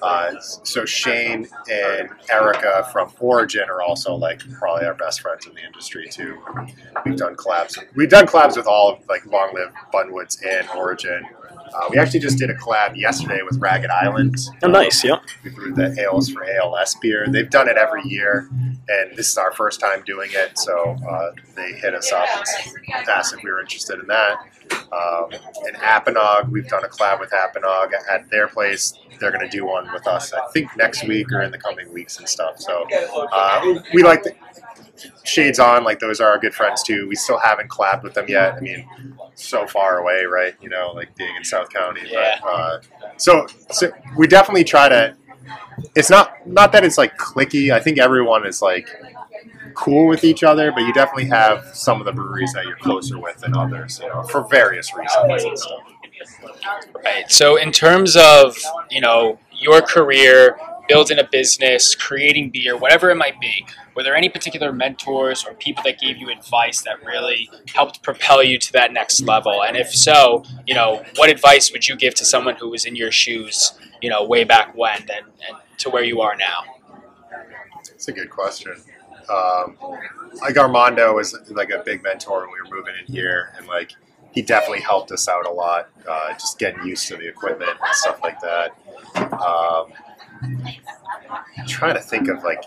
Uh, so Shane and Erica from Origin are also like probably our best friends in the industry too. We've done collabs. We've done collabs with all of like Long Live, Buttonwoods, and Origin. Uh, we actually just did a collab yesterday with Ragged Island. Oh, nice. Yep. We brewed the ales for ALS beer. They've done it every year, and this is our first time doing it. So uh, they hit us up and asked if we were interested in that. Um, and Apponaug, we've done a collab with Apponaug at their place. They're going to do one with us, I think, next week or in the coming weeks and stuff. So uh, we like the Shaidzon, like those are our good friends too. We still haven't collabed with them yet. I mean, so far away, right? You know, like being in South County. Yeah. But, uh, so, so we definitely try to. It's not not that it's like clicky. I think everyone is like cool with each other, but you definitely have some of the breweries that you're closer with than others, you know, for various reasons and stuff. Right. So, in terms of you know your career, building a business, creating beer, whatever it might be, were there any particular mentors or people that gave you advice that really helped propel you to that next level? And if so, you know, what advice would you give to someone who was in your shoes, you know, way back when, and, and to where you are now? It's a good question. Um, like Armando was like a big mentor when we were moving in here, and like he definitely helped us out a lot, uh, just getting used to the equipment and stuff like that. Um, I'm trying to think of like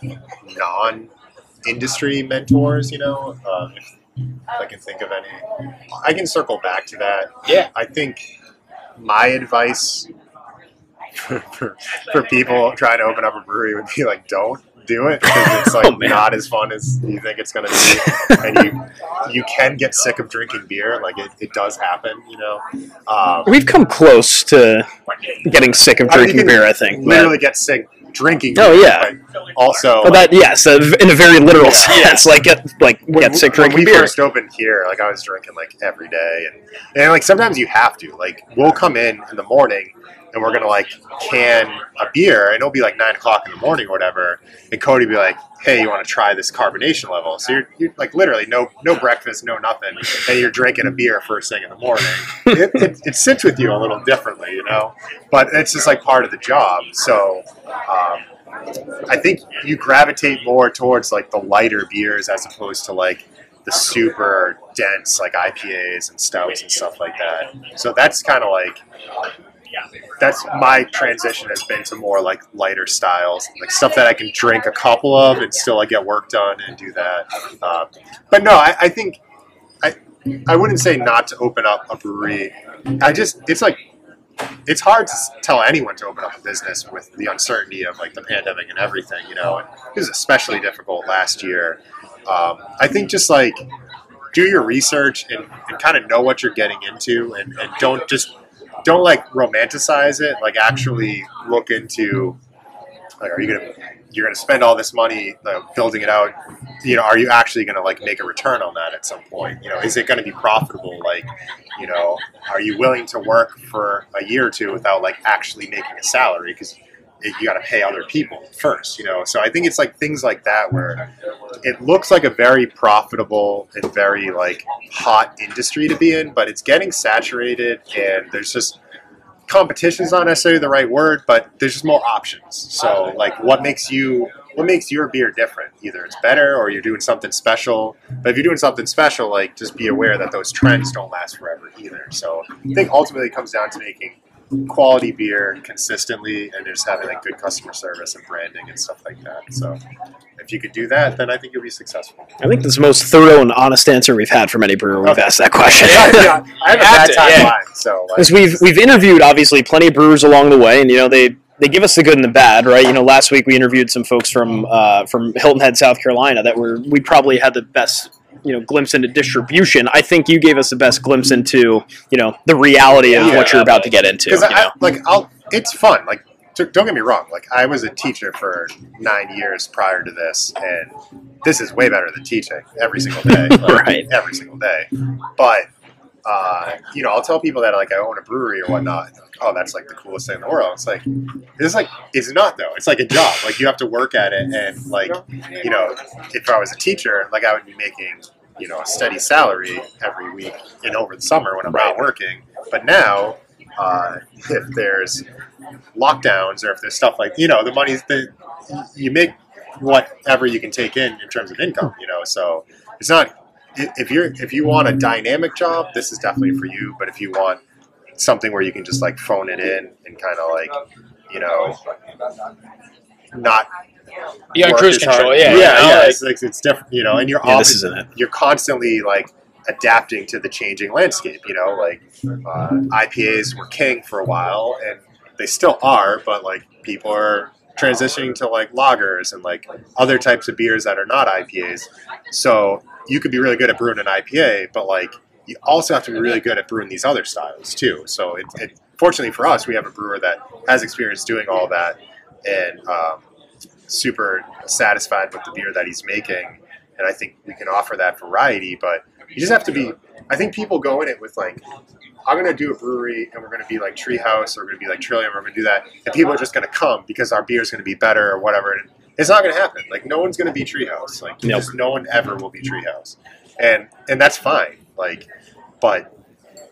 non-industry mentors, you know, um, if, if I can think of any. I can circle back to that. Yeah. I think my advice for, for, for people trying to open up a brewery would be like, don't do it because it's like Oh, not as fun as you think it's going to be, and you you can get sick of drinking beer. Like it, it does happen, you know. Um, We've come close to getting sick of I mean, drinking beer. I think. but- literally get sick drinking. Oh, yeah. but also. Well, that yes, uh, in a very literal Yeah. sense, like get like when, get sick when drinking we beer. first opened here, like I was drinking like every day, and and like sometimes you have to. Like we'll come in in the morning, and we're gonna like can a beer, and it'll be like nine o'clock in the morning or whatever, and Cody be like, "Hey, you want to try this carbonation level?" So you're, you're like literally no no breakfast, no nothing, and you're drinking a beer first thing in the morning. it, it, it sits with you a little differently, you know, but it's just like part of the job. So. Um, I think you gravitate more towards like the lighter beers as opposed to like the super dense like IPAs and stouts and stuff like that. So that's kind of like that's my transition has been to more like lighter styles, like stuff that I can drink a couple of and still like get work done and do that. Um, but no, I, I think I I wouldn't say not to open up a brewery. I just it's like it's hard to tell anyone to open up a business with the uncertainty of like the pandemic and everything, you know. And it was especially difficult last year. Um, I think just like do your research and, and kind of know what you're getting into, and, and don't just don't like romanticize it. Like actually look into like, are you gonna you're gonna spend all this money uh, building it out? You know, are you actually gonna like make a return on that at some point? You know, is it gonna be profitable? Like, you know, are you willing to work for a year or two without like actually making a salary? Because you got to pay other people first, you know. So I think it's like things like that where it looks like a very profitable and very like hot industry to be in, but it's getting saturated and there's just competition is not necessarily the right word, but there's just more options. So like what makes you what makes your beer different? Either it's better or you're doing something special. But if you're doing something special, like just be aware that those trends don't last forever either. So I think ultimately it comes down to making quality beer consistently and just having like good customer service and branding and stuff like that. So if you could do that, then I think you'll be successful. I think this is the most thorough and honest answer we've had from any brewer we've Okay. asked that question. yeah, I have a Have bad to, time yeah. lying, so like, Because we've we've interviewed obviously plenty of brewers along the way, and you know they they give us the good and the bad, right? You know, last week we interviewed some folks from uh, from Hilton Head, South Carolina, that were we probably had the best you know glimpse into distribution. I think you gave us the best glimpse into you know the reality of Yeah, what you're about to get into. because You know? I, like I'll it's fun like don't get me wrong like i was a teacher for nine years prior to this and this is way better than teaching every single day like, Right. every single day but uh, you know i'll tell people that like i own a brewery or whatnot and they're like, oh that's like the coolest thing in the world. It's like it's like it's not though. It's like a job. Like you have to work at it and like you know if i was a teacher like i would be making you know a steady salary every week and over the summer when i'm not working. But now uh, if there's lockdowns or if there's stuff like you know the money's the you make whatever you can take in in terms of income you know? So it's not if you're if you want a dynamic job this is definitely for you. But if you want something where you can just like phone it in and kind of like you know not Be on work cruise as hard. control. Yeah. yeah, yeah. like- it's, like, it's different, you know, and you're Yeah, this it. you're constantly like adapting to the changing landscape. You know, like uh, IPAs were king for a while, and they still are, but like people are transitioning to like lagers and like other types of beers that are not IPAs. So you could be really good at brewing an IPA, but like you also have to be really good at brewing these other styles too. So it, it fortunately for us, we have a brewer that has experience doing all that and um, super satisfied with the beer that he's making. And I think we can offer that variety, but you just have to be. I think people go in it with like, I'm going to do a brewery and we're going to be like Tree House or we're going to be like Trillium, or we're going to do that. And people are just going to come because our beer is going to be better or whatever. And it's not going to happen. Like, no one's going to be Tree House. Like, Nope. just no one ever will be Tree House. And, and that's fine. Like, but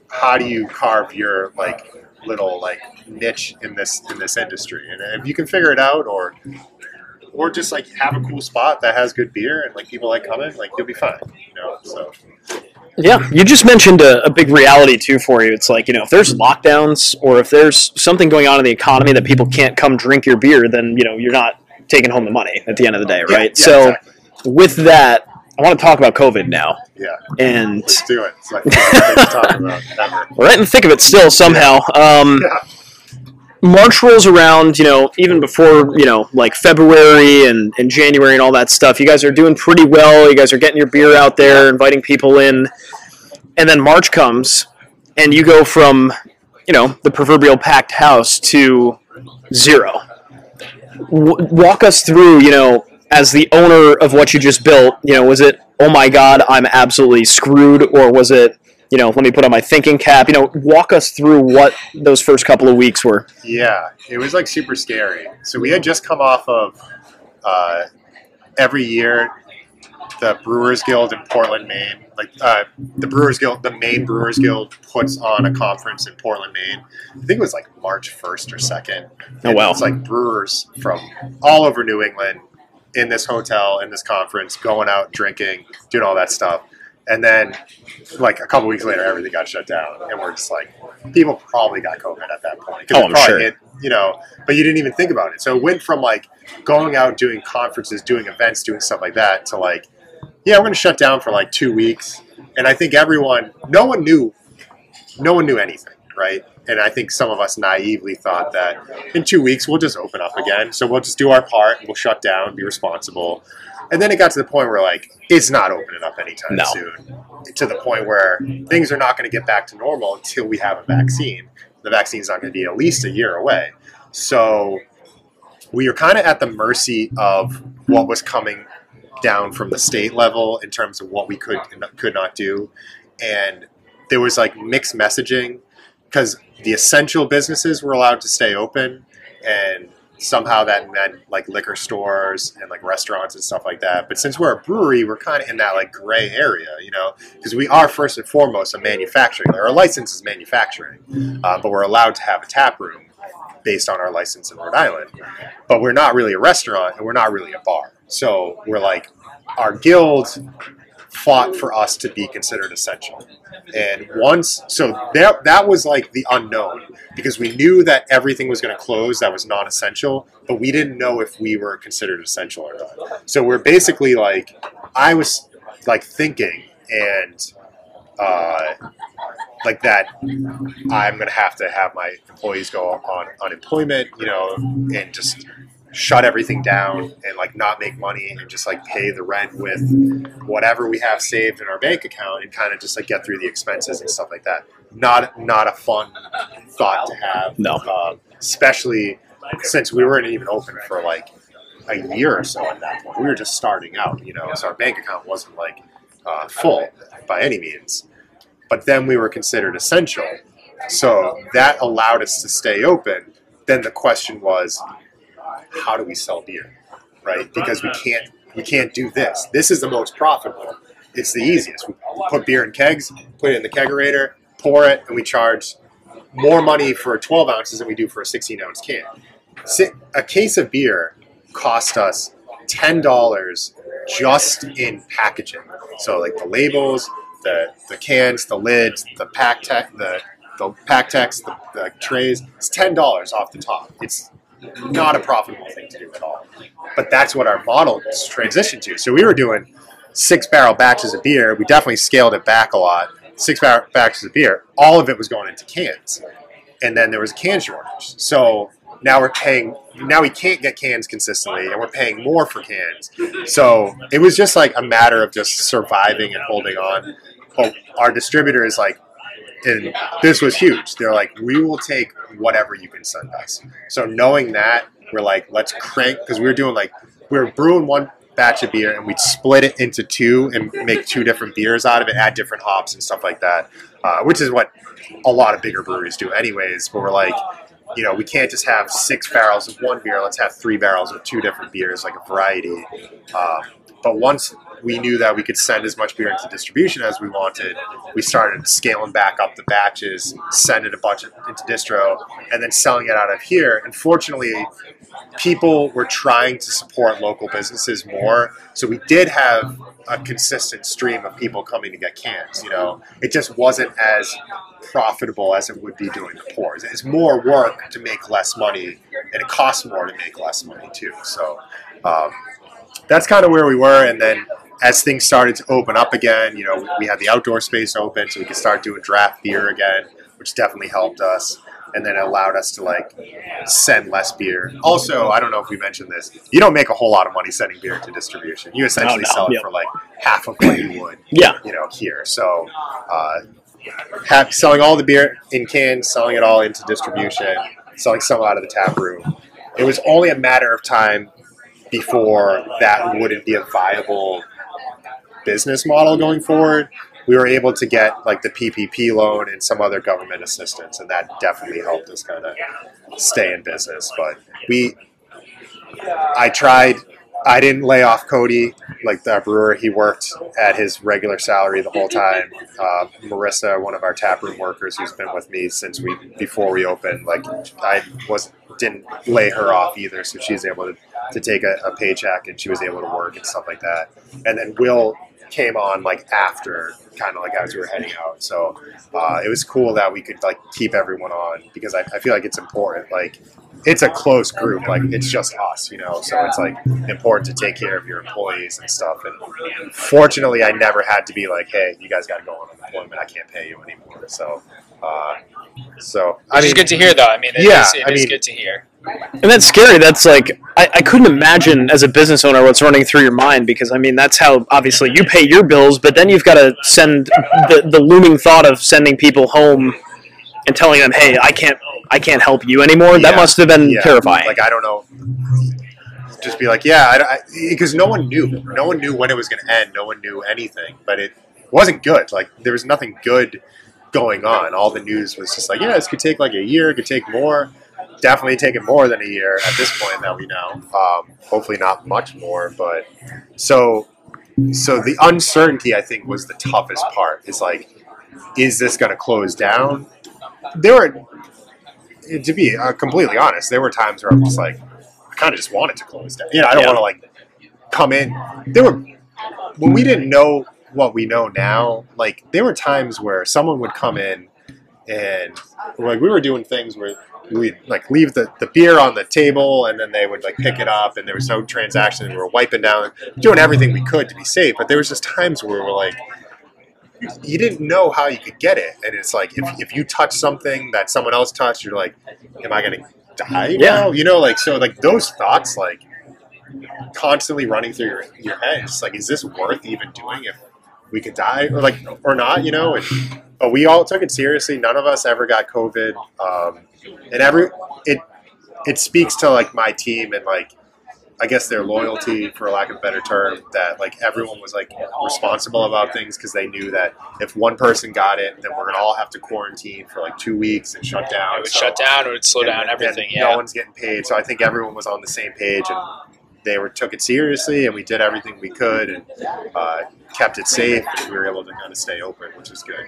how do you carve your like little like niche in this in this industry and if you can figure it out or or just like have a cool spot that has good beer and like people like coming like you'll be fine you know so Yeah, you just mentioned a, a big reality too for you. It's like you know, if there's lockdowns or if there's something going on in the economy that people can't come drink your beer, then you know you're not taking home the money at the end of the day, Yeah, right? yeah, so exactly. with that, I want to talk about COVID now, yeah and let's do it it's my favorite thing to talk about ever we're right in the thick of it still somehow. Um, yeah March rolls around, you know, even before, you know, like February and, and January and all that stuff. You guys are doing pretty well. You guys are getting your beer out there, inviting people in. And then March comes, and you go from, you know, the proverbial packed house to zero. w- walk us through, you know, as the owner of what you just built, you know, was it, oh my God, I'm absolutely screwed, or was it, you know, let me put on my thinking cap? You know, walk us through what those first couple of weeks were. Yeah, it was like super scary. So we had just come off of uh, every year the Brewers Guild in Portland, Maine. Like uh, the Brewers Guild, the Maine Brewers Guild puts on a conference in Portland, Maine. I think it was like March first or second. Oh, wow. It's like brewers from all over New England in this hotel in this conference, going out drinking, doing all that stuff, and then like a couple weeks later, everything got shut down, and we're just like, people probably got COVID at that point. 'Cause Oh, it I'm probably sure. hit, you know, but you didn't even think about it. So it went from like going out doing conferences, doing events, doing stuff like that to like, yeah, we're going to shut down for like two weeks. And I think everyone, no one knew, no one knew anything, right? And I think some of us naively thought that in two weeks we'll just open up again. So we'll just do our part, we'll shut down, be responsible. And then it got to the point where like it's not opening up anytime No. soon. To the point where things are not going to get back to normal until we have a vaccine. The vaccine's not going to be at least a year away. So we are kind of at the mercy of what was coming down from the state level in terms of what we could could not do. And there was like mixed messaging because the essential businesses were allowed to stay open and somehow that meant like liquor stores and like restaurants and stuff like that. But since we're a brewery, we're kind of in that like gray area, you know, because we are first and foremost a manufacturing. Our license is manufacturing, uh, but we're allowed to have a tap room based on our license in Rhode Island. But we're not really a restaurant and we're not really a bar. So we're like, our guild fought for us to be considered essential. And once, so that, that was like the unknown because we knew that everything was going to close that was non essential, but we didn't know if we were considered essential or not. So we're basically like, I was like thinking and uh, like that I'm to have to have my employees go on unemployment, you know, and just shut everything down and like not make money and just like pay the rent with whatever we have saved in our bank account and kind of just like get through the expenses and stuff like that. Not not a fun thought to have. No. um, especially since we weren't even open for like a year or so at that point. We were just starting out, you know, so our bank account wasn't like uh, full by any means. But then we were considered essential, so that allowed us to stay open. Then the question was, how do we sell beer, right? Because we can't we can't do this. This is the most profitable. It's the easiest. We put beer in kegs, put it in the kegerator, pour it, and we charge more money for 12 ounces than we do for a 16 ounce can. A case of beer cost us ten dollars just in packaging. So like the labels, the the cans, the lids, the PakTech, the the PakTechs, the, the trays. It's ten dollars off the top. It's not a profitable thing to do at all. But that's what our model transitioned to. So we were doing six barrel batches of beer. We definitely scaled it back a lot. Six barrel batches of beer. All of it was going into cans, and then there was can shortage. So now we're paying. Now we can't get cans consistently, and we're paying more for cans. So it was just like a matter of just surviving and holding on. But our distributor is like, and this was huge. They're like, we will take whatever you can send us. So knowing that, we're like, let's crank because we were doing like we were brewing one batch of beer and we'd split it into two and make two different beers out of it, add different hops and stuff like that, uh, which is what a lot of bigger breweries do, anyways. But we're like, you know, we can't just have six barrels of one beer. Let's have three barrels of two different beers, like a variety. Um, but once we knew that we could send as much beer into distribution as we wanted, we started scaling back up the batches, sending a bunch into distro, and then selling it out of here. And fortunately, people were trying to support local businesses more. So we did have a consistent stream of people coming to get cans. You know, it just wasn't as profitable as it would be doing the pours. It's more work to make less money, and it costs more to make less money too. So um, that's kind of where we were. And then as things started to open up again, you know, we had the outdoor space open, so we could start doing draft beer again, which definitely helped us. And then it allowed us to like send less beer. Also, I don't know if we mentioned this. You don't make a whole lot of money sending beer to distribution. You essentially no, sell it yeah. for like half of what you would Yeah. you know, here. So, uh, have, selling all the beer in cans, selling it all into distribution, selling some out of the tap room, it was only a matter of time before that wouldn't be a viable business model going forward. We were able to get like the PPP loan and some other government assistance, and that definitely helped us kind of stay in business. But we, I tried. I didn't lay off Cody like the brewer. He worked at his regular salary the whole time. Uh, Marissa, one of our taproom workers, who's been with me since we before we opened, like I was didn't lay her off either, so she's able to, to take a, a paycheck and she was able to work and stuff like that. And then Will came on like after, kind of like as we were heading out. So uh, it was cool that we could like keep everyone on because I, I feel like it's important. Like it's a close group, like it's just us, you know. So it's like important to take care of your employees and stuff. And fortunately, I never had to be like, "Hey, you guys got to go on unemployment. I can't pay you anymore." So, uh, so I Which mean, is good to hear, though. I mean, it Yeah, is- it I is mean- good to hear. And that's scary. That's like I, I couldn't imagine as a business owner what's running through your mind because I mean that's how obviously you pay your bills, but then you've got to send the, the looming thought of sending people home and telling them, "Hey, I can't I can't help you anymore." That must have been Yeah. terrifying. Like I don't know. Just be like, yeah, because no one knew. No one knew when it was going to end. No one knew anything. But it wasn't good. Like there was nothing good going on. All the news was just like, yeah, this could take like a year. It could take more. Definitely taken more than a year at this point that we know. Um, hopefully not much more. But so so the uncertainty I think was the toughest part. Is like, is this going to close down? There were to be uh, completely honest, there were times where I'm just like, I kind of just wanted to close down. You know, I don't Yeah. want to like come in. There were when we didn't know what we know now. Like there were times where someone would come in and like we were doing things where we'd like leave the, the beer on the table and then they would like pick it up and there was no transaction and we were wiping down doing everything we could to be safe but there was just times where we were like you didn't know how you could get it and it's like if, if you touch something that someone else touched you're like am i gonna die Yeah. now you know like so like those thoughts like constantly running through your, your head it's like is this worth even doing if we could die or like or not you know and but we all took it seriously none of us ever got covid um, and every it it speaks to like my team and like I guess their loyalty, for lack of a better term, that like everyone was like responsible about things because they knew that if one person got it, then we're gonna all have to quarantine for like two weeks and shut down. It would So- shut down. It would slow and- down everything. No Yeah. one's getting paid, so I think everyone was on the same page and they were took it seriously, and we did everything we could and uh, kept it safe, we were able to kind of stay open, which is good.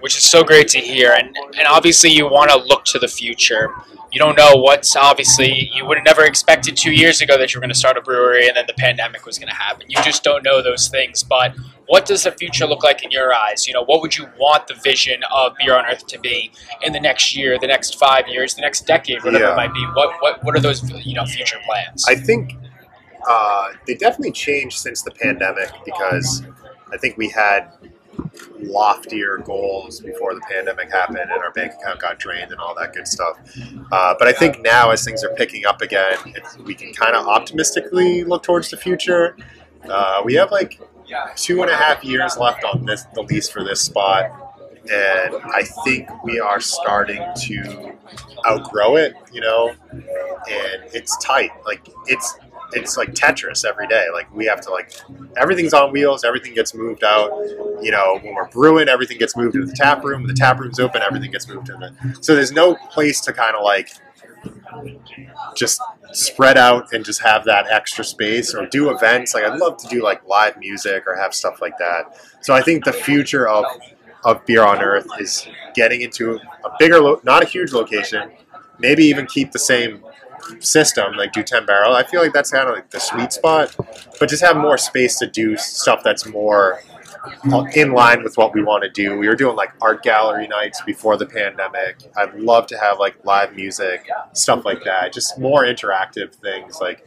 which is so great to hear. And and obviously you want to look to the future. You don't know what's obviously you would have never expected two years ago that you were going to start a brewery and then the pandemic was going to happen. You just don't know those things. But what does the future look like in your eyes? You know, what would you want the vision of Beer on Earth to be in the next year, the next five years, the next decade, whatever Yeah. it might be? What what what are those you know future plans? I think uh, they definitely changed since the pandemic because I think we had loftier goals before the pandemic happened and our bank account got drained and all that good stuff. Uh, but I think now, as things are picking up again, we can kind of optimistically look towards the future. Uh, we have like two and a half years left on this the lease for this spot, and I think we are starting to outgrow it. You know, and it's tight. Like it's it's like Tetris every day. Like we have to like everything's on wheels. Everything gets moved out. You know, when we're brewing, everything gets moved into the tap room. When the tap room's open, everything gets moved in the. So there's no place to kind of like just spread out and just have that extra space or do events. Like I'd love to do like live music or have stuff like that. So I think the future of of Beer on Earth is getting into a bigger, lo- not a huge location, maybe even keep the same system, like do 10 barrel. I feel like that's kind of like the sweet spot, but just have more space to do stuff that's more in line with what we want to do. We were doing like art gallery nights before the pandemic. I'd love to have like live music, stuff like that. Just more interactive things like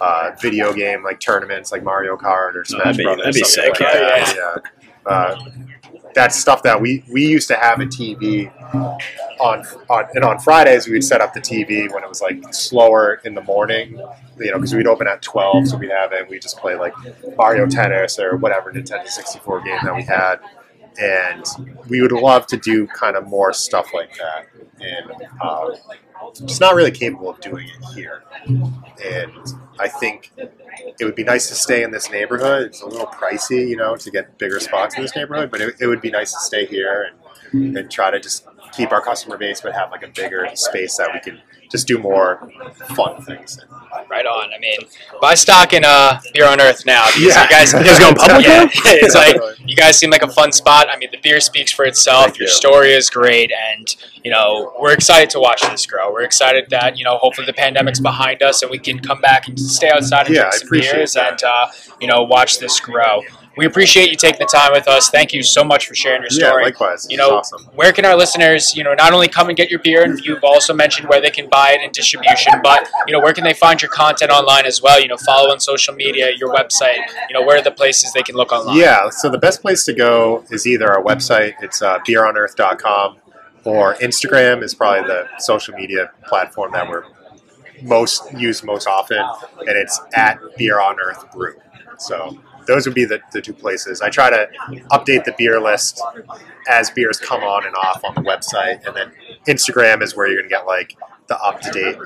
uh, video game like tournaments like Mario Kart or Smash that'd be- Brothers. that'd be sick, like yeah. that. Yeah. Uh, that's stuff that we, we used to have a TV on, on and on Fridays we would set up the TV when it was like slower in the morning, you know, because we'd open at twelve, so we'd have it. We just play like Mario Tennis or whatever Nintendo sixty four game that we had, and we would love to do kind of more stuff like that. And uh, just not really capable of doing it here. And I think it would be nice to stay in this neighborhood. It's a little pricey, you know, to get bigger spots in this neighborhood, but it, it would be nice to stay here and, and try to just keep our customer base, but have like a bigger space that we can just do more fun things. in. Right on. I mean, buy stock in uh, Beer on Earth now. Yeah. you guys, You guys going public Yeah, it's like you guys seem like a fun spot. I mean, the beer speaks for itself. Thank Your you. story is great, and you know we're excited to watch this grow. We're excited that you know hopefully the pandemic's behind us and we can come back and stay outside and Yeah, drink some beers that. and uh, you know watch this grow. We appreciate you taking the time with us. Thank you so much for sharing your story. Yeah, likewise. You This know, awesome. where can our listeners, you know, not only come and get your beer, and you've also mentioned where they can buy it in distribution, but you know, where can they find your content online as well? You know, follow on social media, your website. You know, where are the places they can look online? Yeah, so the best place to go is either our website, it's uh, beeronearth.com, or Instagram is probably the social media platform that we're most used most often, and it's at Beer on Earth Brew. So those would be the, the two places. I try to update the beer list as beers come on and off on the website, and then Instagram is where you're gonna get like the up to date,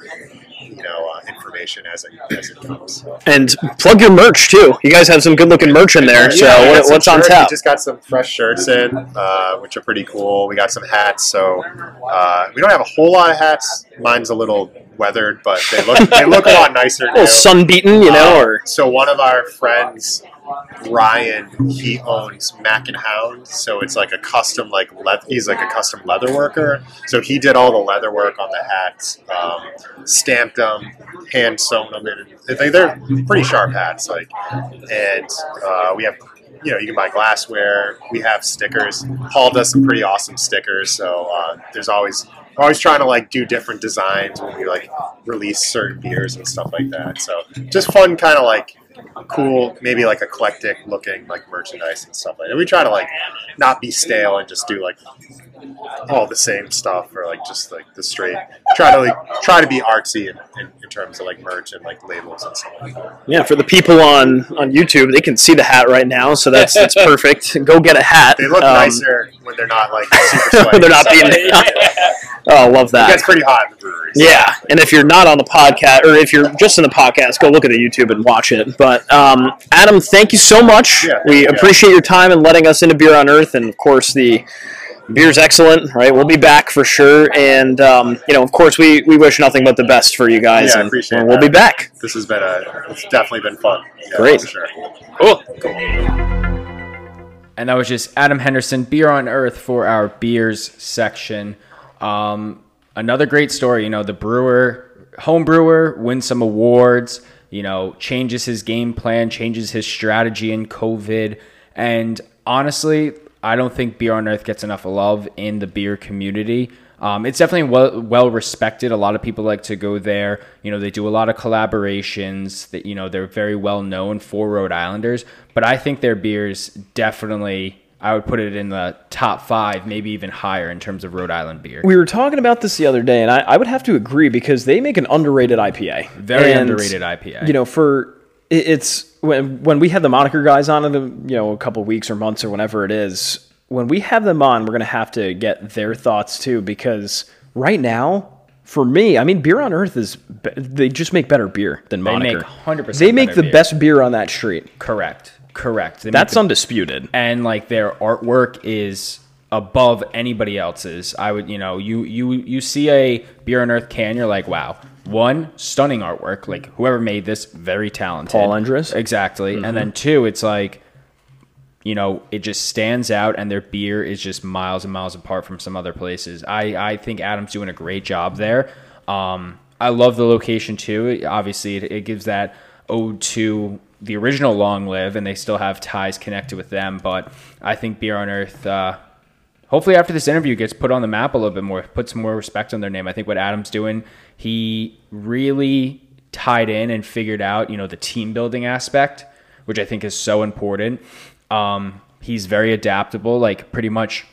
you know, uh, information as it as it comes. And plug your merch too. You guys have some good looking merch in there. So Yeah, what, what's on tap? We just got some fresh shirts in, uh, which are pretty cool. We got some hats. So uh, we don't have a whole lot of hats. Mine's a little weathered, but they look they look a lot nicer A little sun beaten, you know, Um, or so one of our friends, Ryan, he owns Mac and Hound. So it's like a custom like le- he's like a custom leather worker. So he did all the leather work on the hats, um, stamped them, hand sewn them in. They- They're pretty sharp hats, like, and uh, we have. You know, you can buy glassware. We have stickers. Paul does some pretty awesome stickers. So uh, there's always always trying to like do different designs when we like release certain beers and stuff like that. So just fun, kind of like cool, maybe like eclectic looking like merchandise and stuff like that. We try to like not be stale and just do like all the same stuff or like just like the straight. Try to like try to be artsy in, in, in terms of like merch and like labels and stuff like that. yeah. For the people on on YouTube, they can see the hat right now, so that's that's perfect. Go get a hat. They look Um, nicer when they're not like super. They're not being- Oh, love that. gets pretty hot in the brewery. so- Yeah, and if you're not on the podcast, or if you're just in the podcast, go look at the YouTube and watch it. But um, Adam, thank you so much. Yeah, we appreciate your time and letting us into Beer on Earth, and of course the beer's excellent. Right, we'll be back for sure, and um, you know, of course, we, we wish nothing but the best for you guys. Yeah, I and appreciate We'll that. be back. This has been a. It's definitely been fun. Yeah, Great. For sure. Cool. And that was just Adam Henderson, Beer on Earth for our beers section. Um, another great story. You know, the brewer, home brewer, wins some awards. You know, changes his game plan, changes his strategy in COVID. And honestly, I don't think Beer on Earth gets enough love in the beer community. Um, it's definitely well, well respected. A lot of people like to go there. You know, they do a lot of collaborations. That you know, they're very well known for Rhode Islanders. But I think their beers definitely, I would put it in the top five, maybe even higher in terms of Rhode Island beer. We were talking about this the other day, and I, I would have to agree because they make an underrated IPA. Very And, underrated IPA. You know, for it's when when we had the moniker guys on in the you know a couple weeks or months or whenever it is. When we have them on, we're gonna have to get their thoughts too because right now. For me, I mean, Beer on Earth is they just make better beer than moniker They make 100% They make the beer. best beer on that street. correct, correct. They That's the- undisputed. and like their artwork is above anybody else's. I would, you know, you you you see a beer on earth can, you're like, wow, one stunning artwork. Like whoever made this, very talented. Paul Andrus. exactly. And then two, it's like, you know, it just stands out, and their beer is just miles and miles apart from some other places. I I think Adam's doing a great job there. Um, I love the location too. Obviously, it, it gives that ode to the original Long Live, and they still have ties connected with them. But I think Beer on Earth, uh, hopefully after this interview, gets put on the map a little bit more, put some more respect on their name. I think what Adam's doing, he really tied in and figured out, you know, the team building aspect, which I think is so important. Um, he's very adaptable, like pretty much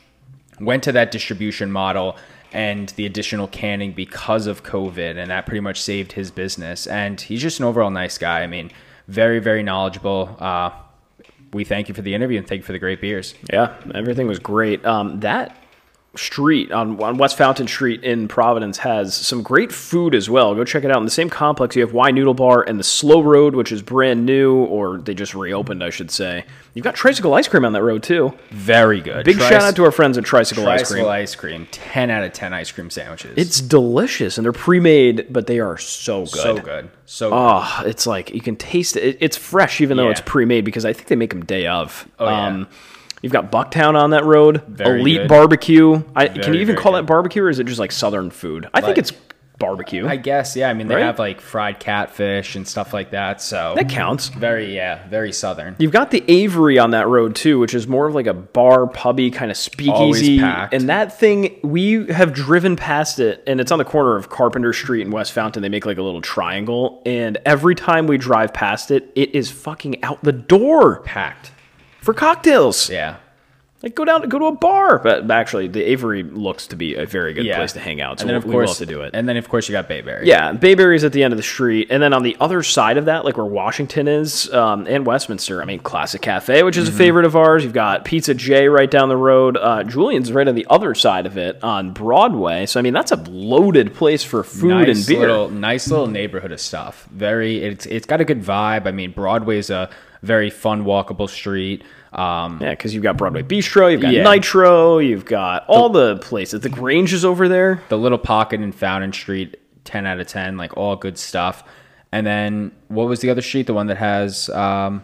went to that distribution model and the additional canning because of COVID, and that pretty much saved his business. And he's just an overall nice guy. I mean, very, very knowledgeable. Uh, we thank you for the interview and thank you for the great beers. Yeah, everything was great. Um, that street on, on West Fountain Street in Providence has some great food as well. Go check it out. In the same complex, you have Y Noodle Bar and the Slow Rhode, which is brand new, or they just reopened, I should say. You've got Tricycle Ice Cream on that road too. Very good. Big Trice- shout out to our friends at Tricycle, Ice Tricycle Cream. ice cream. 10 out of 10 ice cream sandwiches. It's delicious, and they're pre-made, but they are so good. so good. So ah, good. Oh, it's like you can taste it. It's fresh, even though it's pre-made, because I think they make them day of. Oh, yeah. Um, You've got Bucktown on that road. Very Elite good. barbecue. I, can you even very call that barbecue, or is it just like Southern food? I think Like- it's barbecue. I guess, yeah. I mean, they Right? have like fried catfish and stuff like that. So that counts. very, yeah, very southern. You've got the Avery on that road too, which is more of like a bar, pubby kind of speakeasy. packed. And that thing, we have driven past it, and it's on the corner of Carpenter Street and West Fountain. They make like a little triangle, and every time we drive past it, it is fucking out the door Packed. For cocktails. Yeah. Like go down, go to a bar. But actually, the Avery looks to be a very good Yeah. place to hang out. So and then, of we course, to do it. And then, of course, you got Bayberry. Yeah, Bayberry's at the end of the street, and then on the other side of that, like where Washington is, um, and Westminster. I mean, Classic Cafe, which is a favorite of ours. You've got Pizza J right down the road. Uh, Julian's right on the other side of it on Broadway. So I mean, that's a loaded place for food nice and beer. Little, nice little neighborhood of stuff. Very, it's it's got a good vibe. I mean, Broadway's a very fun, walkable street. Um, Yeah, because you've got Broadway Bistro, you've got Yeah. Nitro, you've got all the places. The Grange is over there. the little pocket in Fountain Street, ten out of ten, like all good stuff. And then what was the other street? The one that has um,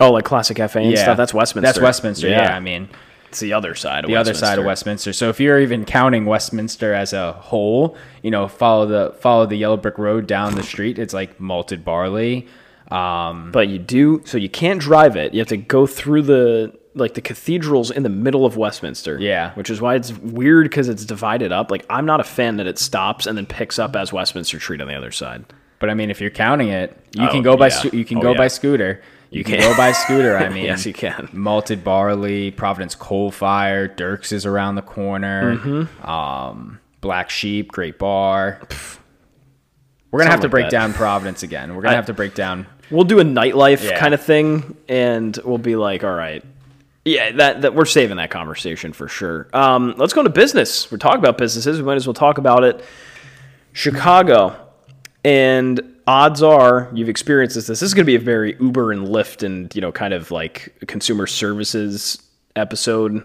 Oh, like Classic Cafe and yeah, stuff. That's Westminster. That's Westminster. Yeah, I mean it's the other side. Of the other side of Westminster. So if you're even counting Westminster as a whole, you know, follow the follow the yellow brick road down the street. It's like malted barley. Um, But you do so you can't drive it. You have to go through the like the cathedrals in the middle of Westminster. Yeah. which is why it's weird because it's divided up. Like I'm not a fan that it stops and then picks up as Westminster Street on the other side. but I mean, if you're counting it, you Oh, can go by yeah. you can Oh, go yeah. by scooter. You, can, can. go by scooter. I mean, Yes, you can. Malted barley, Providence coal fire, Dirks is around the corner. Mm-hmm. Um, Black Sheep, Great Bar. We're gonna have to like break that. down Providence again. We're gonna I- have to break down. We'll do a nightlife Yeah. kind of thing, and we'll be like, all right. Yeah, that, that we're saving that conversation for sure. Um, let's go to business. We're talking about businesses. We might as well talk about it. Chicago, and odds are you've experienced this. This is going to be a very Uber and Lyft and you know kind of like consumer services episode.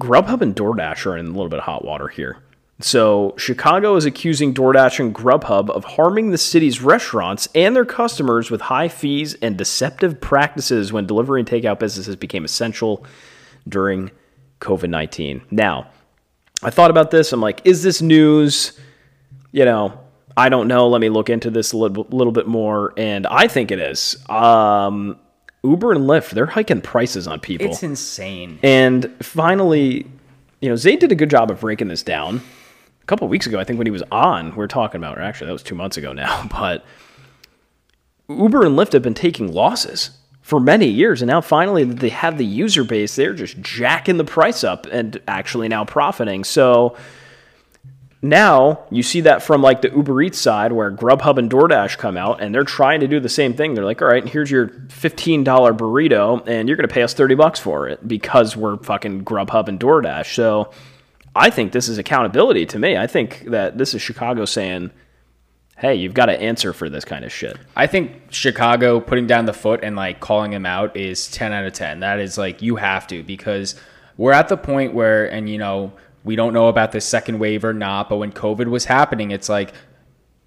Grubhub and DoorDash are in a little bit of hot water here. So, Chicago is accusing DoorDash and Grubhub of harming the city's restaurants and their customers with high fees and deceptive practices when delivery and takeout businesses became essential during COVID 19. Now, I thought about this. I'm like, is this news? You know, I don't know. Let me look into this a little, little bit more. And I think it is. Um, Uber and Lyft, they're hiking prices on people. It's insane. And finally, you know, Zayd did a good job of breaking this down. Couple weeks ago, I think when he was on, we're talking about, or actually, that was two months ago now, but Uber and Lyft have been taking losses for many years. And now finally they have the user base, they're just jacking the price up and actually now profiting. So now you see that from like the Uber Eats side where Grubhub and DoorDash come out and they're trying to do the same thing. They're like, all right, here's your $15 burrito and you're going to pay us 30 bucks for it because we're fucking Grubhub and DoorDash. So I think this is accountability to me. I think that this is Chicago saying, hey, you've got to answer for this kind of shit. I think Chicago putting down the foot and like calling him out is 10 out of 10. That is like, you have to because we're at the point where, and you know, we don't know about the second wave or not, but when COVID was happening, it's like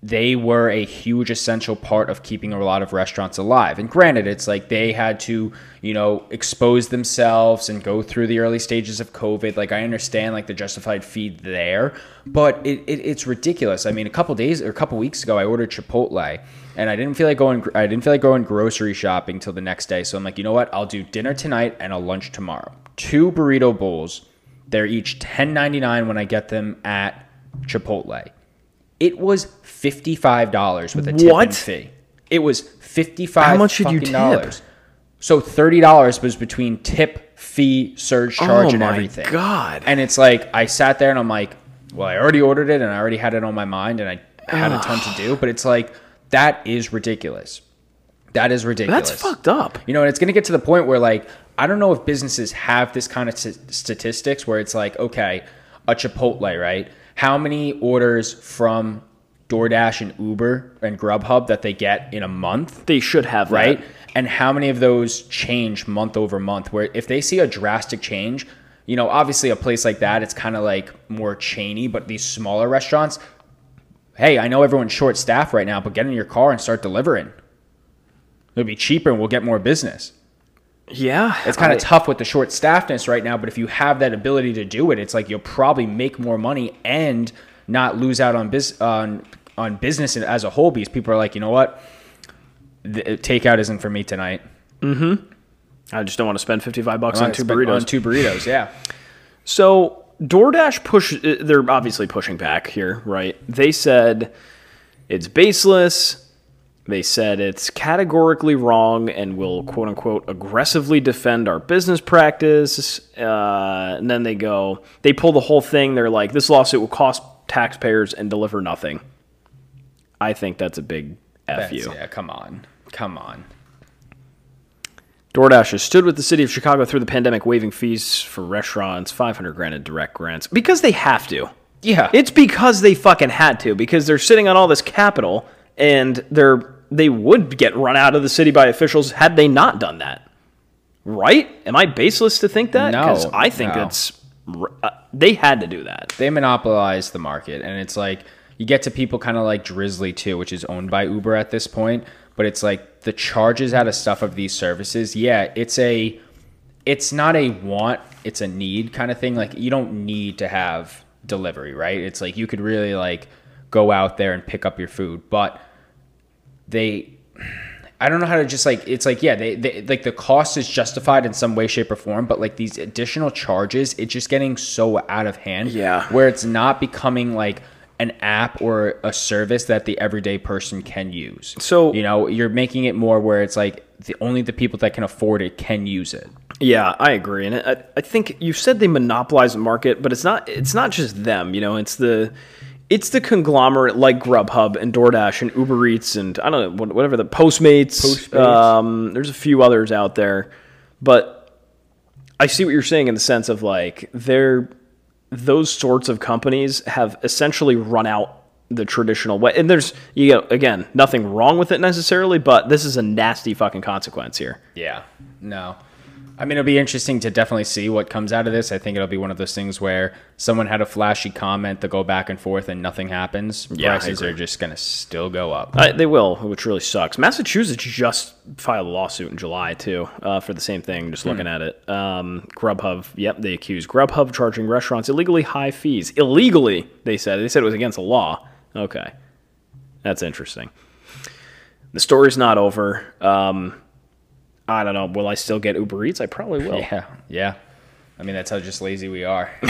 they were a huge essential part of keeping a lot of restaurants alive. And granted, it's like they had to, you know, expose themselves and go through the early stages of COVID. Like I understand like the justified feed there, but it, it it's ridiculous. I mean, a couple days or a couple weeks ago, I ordered Chipotle and I didn't feel like going I didn't feel like going grocery shopping till the next day. So I'm like, you know what? I'll do dinner tonight and a lunch tomorrow. Two burrito bowls. They're each $10.99 when I get them at Chipotle. It was fifty-five dollars with a tip What? and fee. It was fifty-five. How much did you tip? Dollars. So thirty dollars was between tip, fee, surge oh charge, Oh and my everything. God. And it's like I sat there and I'm like, well, I already ordered it and I already had it on my mind and I had a ton to do. But it's like that is ridiculous. That is ridiculous. That's fucked up. You know, and it's going to get to the point where like I don't know if businesses have this kind of st- statistics where it's like, okay, a Chipotle, right? How many orders from DoorDash and Uber and Grubhub that they get in a month? They should have that. right? And how many of those change month over month? Where if they see a drastic change, you know, obviously a place like that, it's kind of like more chainy, but these smaller restaurants, hey, I know everyone's short staffed right now, but get in your car and start delivering. It'll be cheaper and we'll get more business. Yeah, It's kind of tough with the short staffness right now, but if you have that ability to do it, it's like you'll probably make more money and not lose out on bus- on on business as a whole because people are like, you know what, the, takeout isn't for me tonight. I just don't want to spend fifty five bucks on two burritos. On two burritos, yeah. So DoorDash push uh, they're obviously pushing back here, right? They said it's baseless. They said it's categorically wrong and will quote unquote aggressively defend our business practice. Uh, and then they go, they pull the whole thing. They're like, this lawsuit will cost taxpayers and deliver nothing. I think that's a big F you. Yeah, come on. Come on. DoorDash has stood with the city of Chicago through the pandemic, waiving fees for restaurants, 500 grand in direct grants, because they have to. Yeah. It's because they fucking had to, because they're sitting on all this capital, and they're they would get run out of the city by officials had they not done that. Right? Am I baseless to think that? No, I think no. that's uh, they had to do that. they monopolize the market and it's like you get to people kind of like Drizly too which is owned by uber at this point but it's like the charges out of stuff of these services yeah it's a it's not a want it's a need kind of thing like you don't need to have delivery right it's like you could really like go out there and pick up your food but they I don't know how to just like it's like yeah they, they like the cost is justified in some way shape or form but like these additional charges it's just getting so out of hand Yeah. where it's not becoming like an app or a service that the everyday person can use So- you know you're making it more where it's like the only the people that can afford it can use it Yeah, I agree, and I, I think you said they monopolize the market, but it's not. It's not just them. You know, it's the it's the conglomerate like Grubhub and DoorDash and Uber Eats and I don't know whatever the Postmates. Postmates. Um, there's a few others out there, but I see what you're saying in the sense of like they're those sorts of companies have essentially run out the traditional way. And there's you know again nothing wrong with it necessarily, but this is a nasty fucking consequence here. Yeah. No. I mean, it'll be interesting to definitely see what comes out of this. I think it'll be one of those things where someone had a flashy comment to go back and forth and nothing happens. Yeah, Prices are just going to still go up. Uh, they will, which really sucks. Massachusetts just filed a lawsuit in July too uh, for the same thing. Just looking at it, um, Grubhub. Yep, they accused Grubhub of charging restaurants illegally high fees. Illegally, they said. They said it was against the law. Okay, that's interesting. The story's not over. Um, I don't know. Will I still get Uber Eats? I probably will. Yeah. Yeah. I mean, that's how just lazy we are.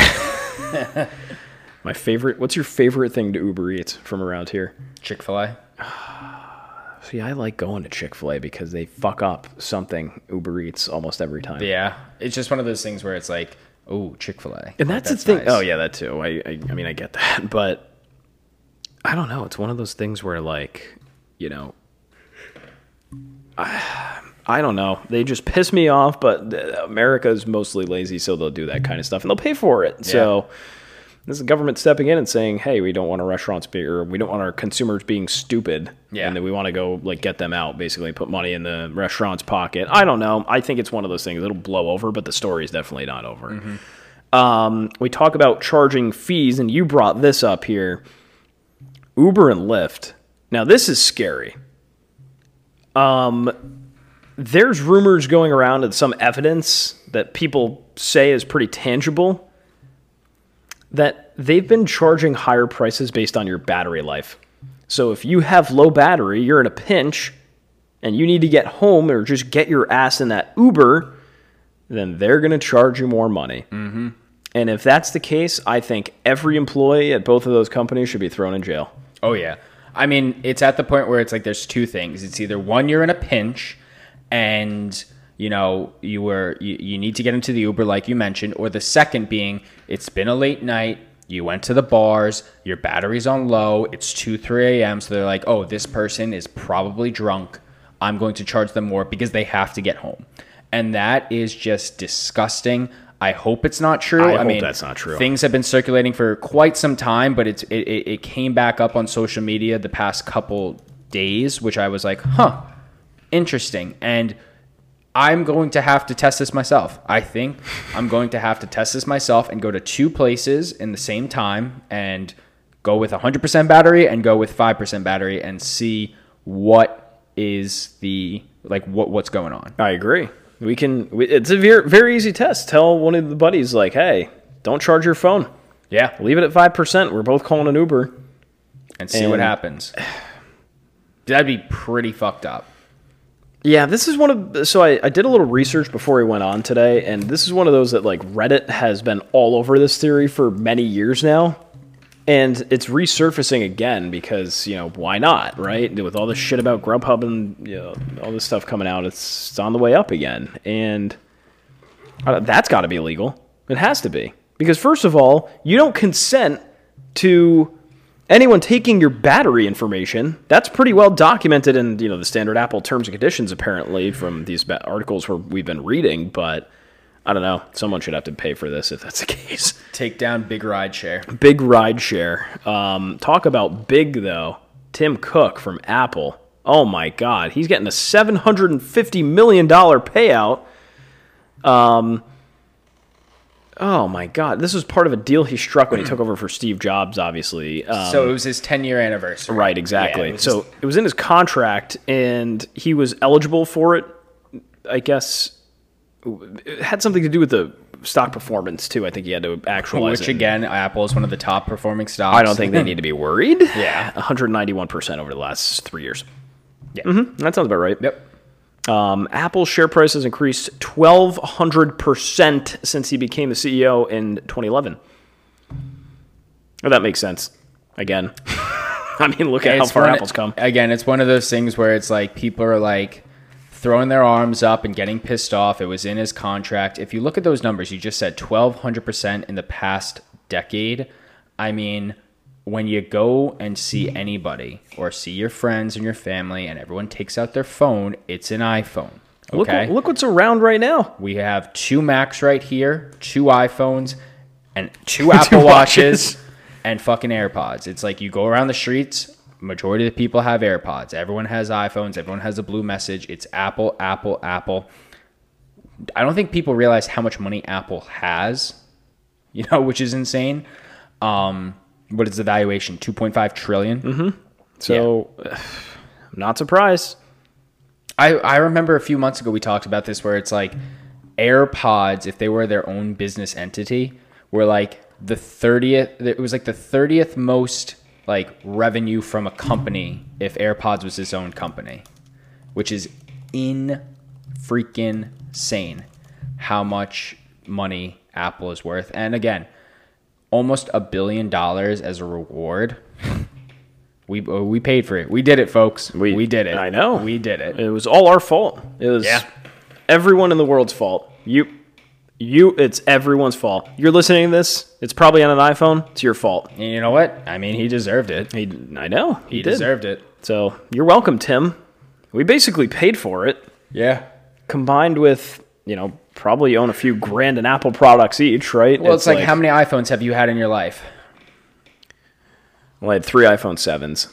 My favorite. What's your favorite thing to Uber Eats from around here? Chick fil A. See, I like going to Chick Fil A because they fuck up something Uber Eats almost every time. Yeah. It's just one of those things where it's like, oh, Chick fil A. And that's, the thing. Oh yeah, that too. I, I I mean I get that, but I don't know. It's one of those things where like, you know, I, I don't know. They just piss me off, but America is mostly lazy, so they'll do that kind of stuff and they'll pay for it. So this is the government stepping in and saying, "Hey, we don't want our restaurants be, or we don't want our consumers being stupid, Yeah. and then we want to go like get them out, basically put money in the restaurant's pocket." I don't know. I think it's one of those things. It'll blow over, but the story is definitely not over. Um, we talk about charging fees, and you brought this up here Uber and Lyft. Now, this is scary. Um, there's rumors going around and some evidence that people say is pretty tangible that they've been charging higher prices based on your battery life. So if you have low battery, you're in a pinch, and you need to get home or just get your ass in that Uber, then they're going to charge you more money. Mm-hmm. And if that's the case, I think every employee at both of those companies should be thrown in jail. Oh yeah. I mean, it's at the point where it's like there's two things. It's either one you're in a pinch and you know, you were you, you need to get into the Uber like you mentioned, or the second being it's been a late night, you went to the bars, your battery's on low, it's 2 3 a.m. So they're like, oh, this person is probably drunk. I'm going to charge them more because they have to get home. and that is just disgusting. I hope it's not true. I hope mean, that's not true. Things have been circulating for quite some time, but it's it, it, it came back up on social media the past couple days, which I was like, huh, interesting. And I'm going to have to test this myself. I think I'm going to have to test this myself and go to two places in the same time and go with 100% battery and go with 5% battery and see what is the like what what's going on. I agree. We can. we- It's a very very easy test. Tell one of the buddies like, hey, don't charge your phone. Yeah, Leave it at five percent. We're both calling an Uber. and see what happens. That'd be pretty fucked up. Yeah, this is one of so I, I did a little research before we went on today, and this is one of those that like Reddit has been all over this theory for many years now. And it's resurfacing again because, you know, why not, right? With all this shit about Grubhub and you know, all this stuff coming out, it's, on the way up again. And uh, that's got to be illegal. It has to be. Because, first of all, you don't consent to anyone taking your battery information. That's pretty well documented in, you know, the standard Apple terms and conditions, apparently, from these articles where we've been reading. But I don't know. Someone should have to pay for this if that's the case. Take down big ride share. Big ride share. Um, talk about big though. Tim Cook from Apple. Oh my God, he's getting a seven hundred and fifty million dollar payout. Um. Oh my God, this was part of a deal he struck when he took over for Steve Jobs. Obviously, um, so it was his 10 year anniversary. right, exactly. Yeah, it was so it was in his contract, and he was eligible for it. I guess it had something to do with the stock performance too. I think he had to actualize Which it. again, Apple is one of the top performing stocks. I don't think they need to be worried. Yeah. 191% over the last three years. Yeah. hmm That sounds about right. Yep. Um, Apple's share price has increased 1,200% since he became the CEO in 2011. Oh, that makes sense. Again. I mean, look at how far one- Apple's come. Again, it's one of those things where it's like people are like throwing their arms up and getting pissed off. It was in his contract. If you look at those numbers, you just said 1200% in the past decade. I mean, when you go and see anybody or see your friends and your family and everyone takes out their phone, it's an iPhone. Look, Okay. look what's around right now. We have two Macs right here, two iPhones, and two Apple watches. Watches, and fucking AirPods. It's like you go around the streets, majority of the people have AirPods. Everyone has iPhones, everyone has a blue message. It's Apple, Apple, Apple. I don't think people realize how much money Apple has, you know, which is insane. Um, what is the valuation? 2.5 trillion? Mm-hmm. So, I'm not surprised. I, I remember a few months ago we talked about this where it's like AirPods, if they were their own business entity, were like the 30th, it was like the 30th most like revenue from a company if AirPods was its own company, which is in freaking sane how much money Apple is worth. And again, almost a billion dollars as a reward. We, uh, we paid for it. We did it, folks. We- We, did it. I know. We did it. It was all our fault. It was Yeah. everyone in the world's fault. You, you, it's everyone's fault. You're listening to this. It's probably on an iPhone. It's your fault. And you know what? I mean, he deserved it. He, I know he, He deserved it. So you're welcome, Tim. We basically paid for it, Yeah. combined with you know probably own a few grand in Apple products each, right? Well, it's, like, how many iPhones have you had in your life? Well, I had three iPhone sevens.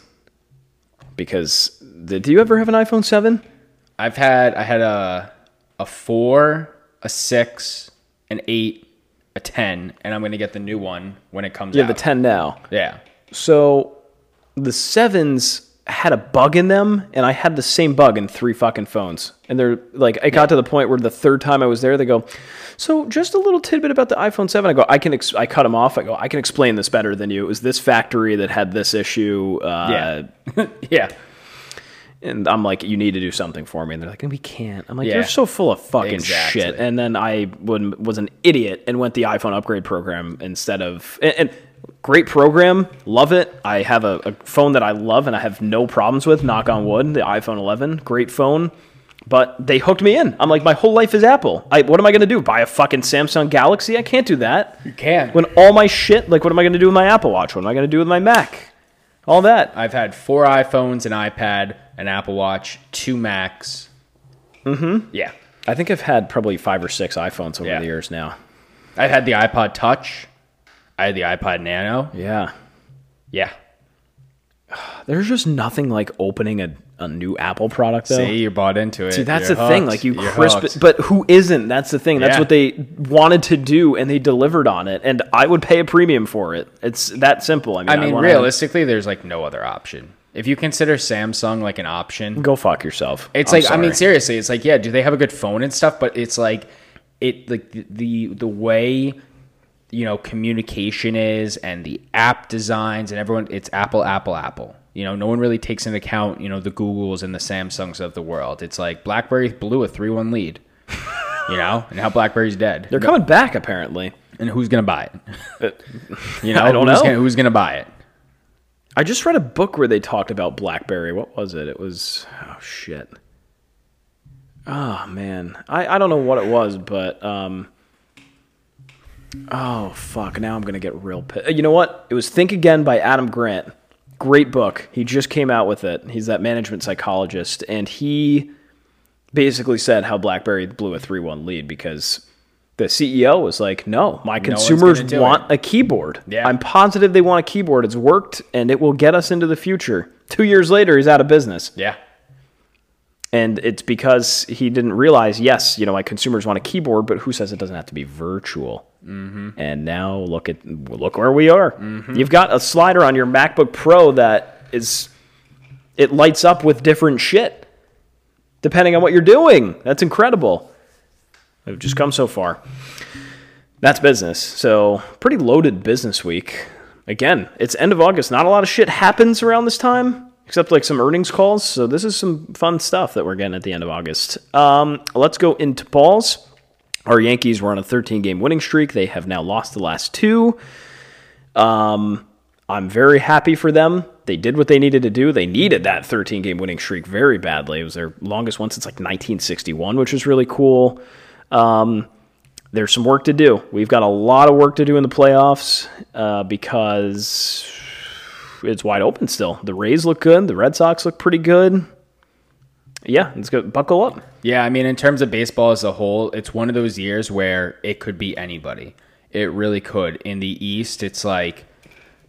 Because did you ever have an iPhone seven? I've had I had a a four, a six, an eight, a ten, and I'm gonna get the new one when it comes You out. have the ten now. Yeah. So the sevens had a bug in them, and I had the same bug in three fucking phones. And they're like, I got to the point where the third time I was there, they go, "So just a little tidbit about the iPhone 7." I go, "I can," ex-, I cut them off. I go, "I can explain this better than you. It was this factory that had this issue." Uh, Yeah. yeah. and I'm like, "You need to do something for me." And they're like, "We can't." I'm like, Yeah. "You're so full of fucking Exactly. shit." And then I would, was an idiot and went the iPhone upgrade program instead of and, and great program, love it. I have a, a phone that I love and I have no problems with. Knock on wood, the iPhone 11, great phone. But they hooked me in. I'm like, my whole life is Apple. I, what am I going to do? Buy a fucking Samsung Galaxy? I can't do that. You can. When all my shit, like, what am I going to do with my Apple Watch? What am I going to do with my Mac? All that. I've had four iPhones, an iPad, an Apple Watch, two Macs. Mm-hmm. Yeah. I think I've had probably five or six iPhones over Yeah. the years now. I've had the iPod Touch. I had the iPod Nano. Yeah. Yeah. There's just nothing like opening a, a new Apple product though. See, you bought into it. See, that's You're the thing. Like you You're crisp hooked. it, but who isn't? That's the thing. That's Yeah. what they wanted to do, and they delivered on it. And I would pay a premium for it. It's that simple. I mean, I mean, wanna- realistically, there's like no other option. If you consider Samsung like an option, go fuck yourself. It's I'm like I mean sorry. seriously, it's like yeah, do they have a good phone and stuff? But it's like it like the, the way you know communication is and the app designs and everyone it's Apple, Apple, Apple. You know, no one really takes into account you know the Googles and the Samsungs of the world. It's like BlackBerry blew a three one lead. You know, and now BlackBerry's dead. they're coming back apparently. and who's gonna buy it? You know, I don't who's know. Gonna, who's gonna buy it? I just read a book where they talked about BlackBerry. What was it? It was oh shit. Oh man, I, I don't know what it was, but um. Oh fuck! Now I'm gonna get real pissed. You know what? It was Think Again by Adam Grant. Great book. He just came out with it. He's that management psychologist, and he basically said how BlackBerry blew a three-one lead because the CEO was like, "No, my one's consumers want a keyboard. Yeah. I'm positive they want a keyboard. It's worked, and it will get us into the future." Two years later, he's out of business, Yeah, and it's because he didn't realize. Yes, you know, my consumers want a keyboard, but who says it doesn't have to be virtual? Mm-hmm. And now look at look where we are. You've got a slider on your MacBook Pro that is it lights up with different shit depending on what you're doing. That's incredible. We've just come so far. That's business. So, pretty loaded business week. Again, it's end of August. Not a lot of shit happens around this time, except like some earnings calls. So, this is some fun stuff that we're getting at the end of August. Um, let's go into balls. Our Yankees were on a 13 game winning streak. They have now lost the last two. Um, I'm very happy for them. They did what they needed to do. They needed that 13 game winning streak very badly. It was their longest one since like 1961, which was really cool. Um, there's some work to do. We've got a lot of work to do in the playoffs uh, because it's wide open still. The Rays look good. The Red Sox look pretty good. Yeah, let's go. Buckle up. Yeah, I mean, in terms of baseball as a whole, it's one of those years where it could be anybody. It really could. In the East, it's like,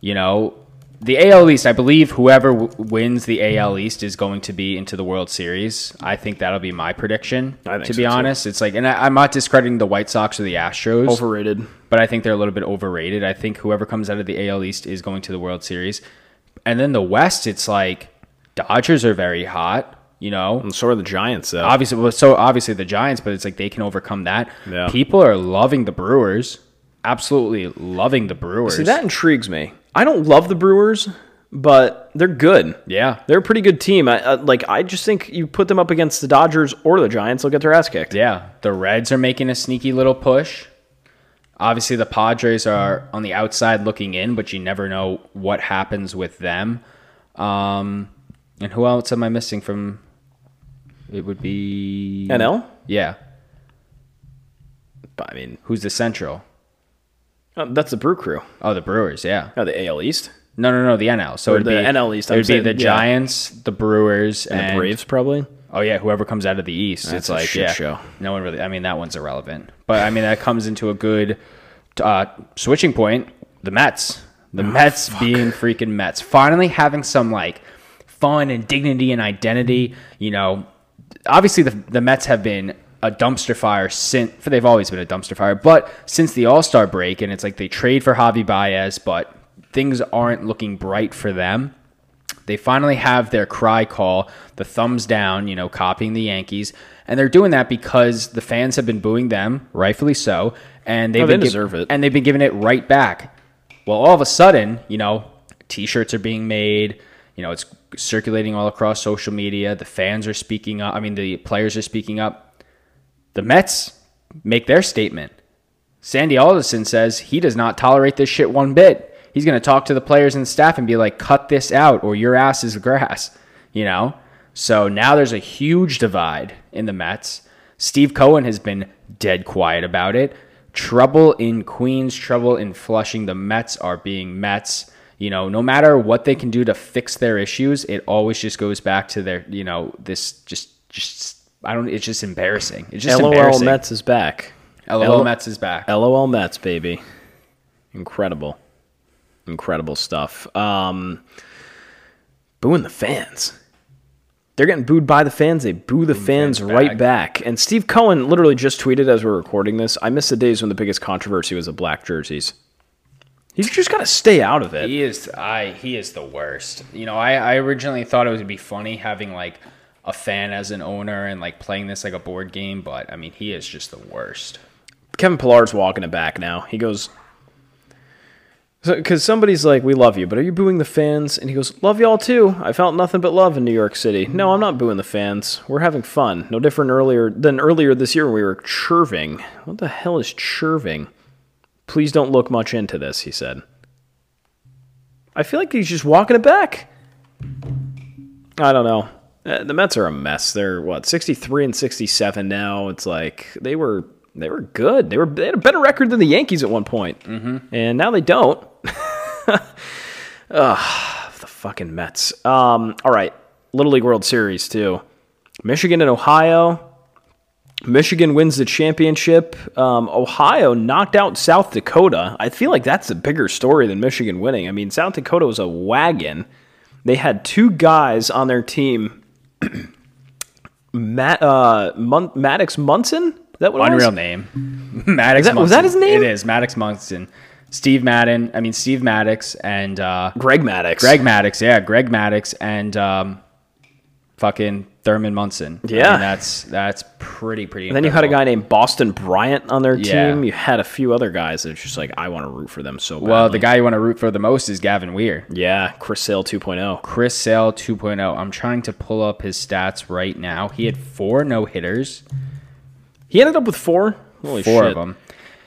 you know, the AL East, I believe whoever w- wins the AL East is going to be into the World Series. I think that'll be my prediction, I think to so, be too. honest. It's like, and I, I'm not discrediting the White Sox or the Astros, Overrated. but I think they're a little bit overrated. I think whoever comes out of the AL East is going to the World Series. And then the West, it's like, Dodgers are very hot, you know? And so are the Giants, though. obviously well, so obviously the Giants, but it's like they can overcome that. Yeah. People are loving the Brewers. Absolutely loving the Brewers. See, that intrigues me. I don't love the Brewers, but they're good. yeah. They're a pretty good team. I, uh, like I just think you put them up against the Dodgers or the Giants, they'll get their ass kicked. Yeah. The Reds are making a sneaky little push. Obviously the Padres are on the outside looking in, but you never know what happens with them. Um and who else am I missing from it would be NL. Yeah. But, I mean, Who's the Central? Uh, that's the Brew Crew. Oh, the Brewers, yeah. Oh, the AL East No, no, no, the NL. So Or it'd the be, NL East, It I'm would be saying, the yeah. Giants, the Brewers, and, and the Braves, probably. Oh yeah, whoever comes out of the East, That's it's a like shit yeah, show. no one really. I mean, that one's irrelevant. But I mean, that comes into a good uh, switching point. The Mets, the Mets being freaking Mets, finally having some like fun and dignity and identity. You know, obviously the the Mets have been a dumpster fire since. For they've always been a dumpster fire, but since the All Star break, and it's like they trade for Javi Baez, but things aren't looking bright for them they finally have their cry call, the thumbs down, you know, copying the Yankees. And they're doing that because the fans have been booing them, rightfully so, and they've Oh, they been deserve it. And they've been giving it right back. Well, all of a sudden, you know, t-shirts are being made, you know, it's circulating all across social media, the fans are speaking up, I mean the players are speaking up. The Mets make their statement. Sandy Alderson says he does not tolerate this shit one bit. He's going to talk to the players and staff and be like, cut this out or your ass is grass, you know? So now there's a huge divide in the Mets. Steve Cohen has been dead quiet about it. Trouble in Queens, trouble in Flushing. The Mets are being Mets. You know, no matter what they can do to fix their issues, it always just goes back to their, you know, this just just I don't. It's just embarrassing. It's just LOL embarrassing. LOL Mets is back. LOL L- Mets is back. LOL Mets, baby. Incredible. Incredible stuff. Um, booing the fans. They're getting booed by the fans. They boo the fans, fans right back. back. And Steve Cohen literally just tweeted as we're recording this I miss the days when the biggest controversy was the black jerseys. He's just got to stay out of it. He is I he is the worst. You know, I, I originally thought it would be funny having like a fan as an owner and like playing this like a board game, but I mean he is just the worst. Kevin Pillar's walking it back now. He goes, because somebody's like, "We love you," but are you booing the fans? And he goes, "Love y'all too. I felt nothing but love in New York City." No, I'm not booing the fans. We're having fun. No different earlier than earlier this year when we were chirving. What the hell is chirving? Please don't look much into this," he said. I feel like he's just walking it back. I don't know. Uh, The Mets are a mess. They're what 63 and 67 now. It's like they were they were good. They were they had a better record than the Yankees at one point, mm-hmm. and now they don't. Ugh, the fucking Mets. Um, all right, Little League World Series too. Michigan and Ohio. Michigan wins the championship. Um, Ohio knocked out South Dakota. I feel like that's a bigger story than Michigan winning. I mean, South Dakota was a wagon. They had two guys on their team. Matt, uh, Mun- Maddox Munson? Is that what? Unreal name. Maddox that- was that his name? It is, Maddox Munson. Steve Madden, I mean Steve Maddox and uh Greg Maddux. Greg Maddux, yeah, Greg Maddux and um fucking Thurman Munson. I Yeah. mean, that's that's pretty pretty And then you had a guy named Boston Bryant on their Yeah. team. You had a few other guys that just like, I want to root for them so badly. Well, the guy you want to root for the most is Gavin Weir. Yeah, Chris Sale 2.0. Chris Sale 2.0. I'm trying to pull up his stats right now. He had four no hitters, He ended up with four. Holy four shit. of them.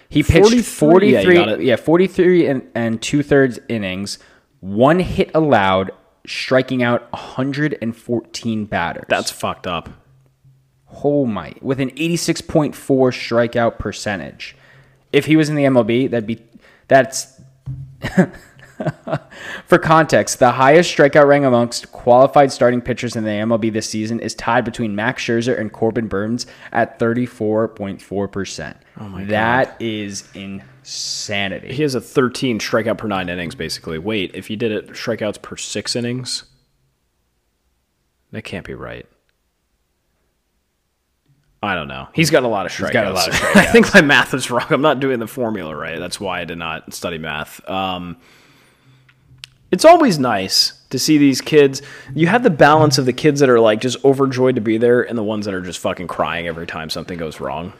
He pitched 43, yeah, 43, got it. yeah, 43 and, and two thirds innings, one hit allowed, striking out 114 batters. That's fucked up. oh my, with an 86.4 strikeout percentage. If he was in the MLB, that'd be that's For context, the highest strikeout rank amongst qualified starting pitchers in the MLB this season is tied between Max Scherzer and Corbin Burnes at 34.4%. Oh my That is insanity. He has a 13 strikeout per nine innings, basically. Wait, if you did it strikeouts per six innings, that can't be right. I don't know. He's got a lot of strikeouts. got a lot of I think my math is wrong. I'm not doing the formula right. That's why I did not study math. Um, it's always nice to see these kids. You have the balance of the kids that are like just overjoyed to be there and the ones that are just fucking crying every time something goes wrong.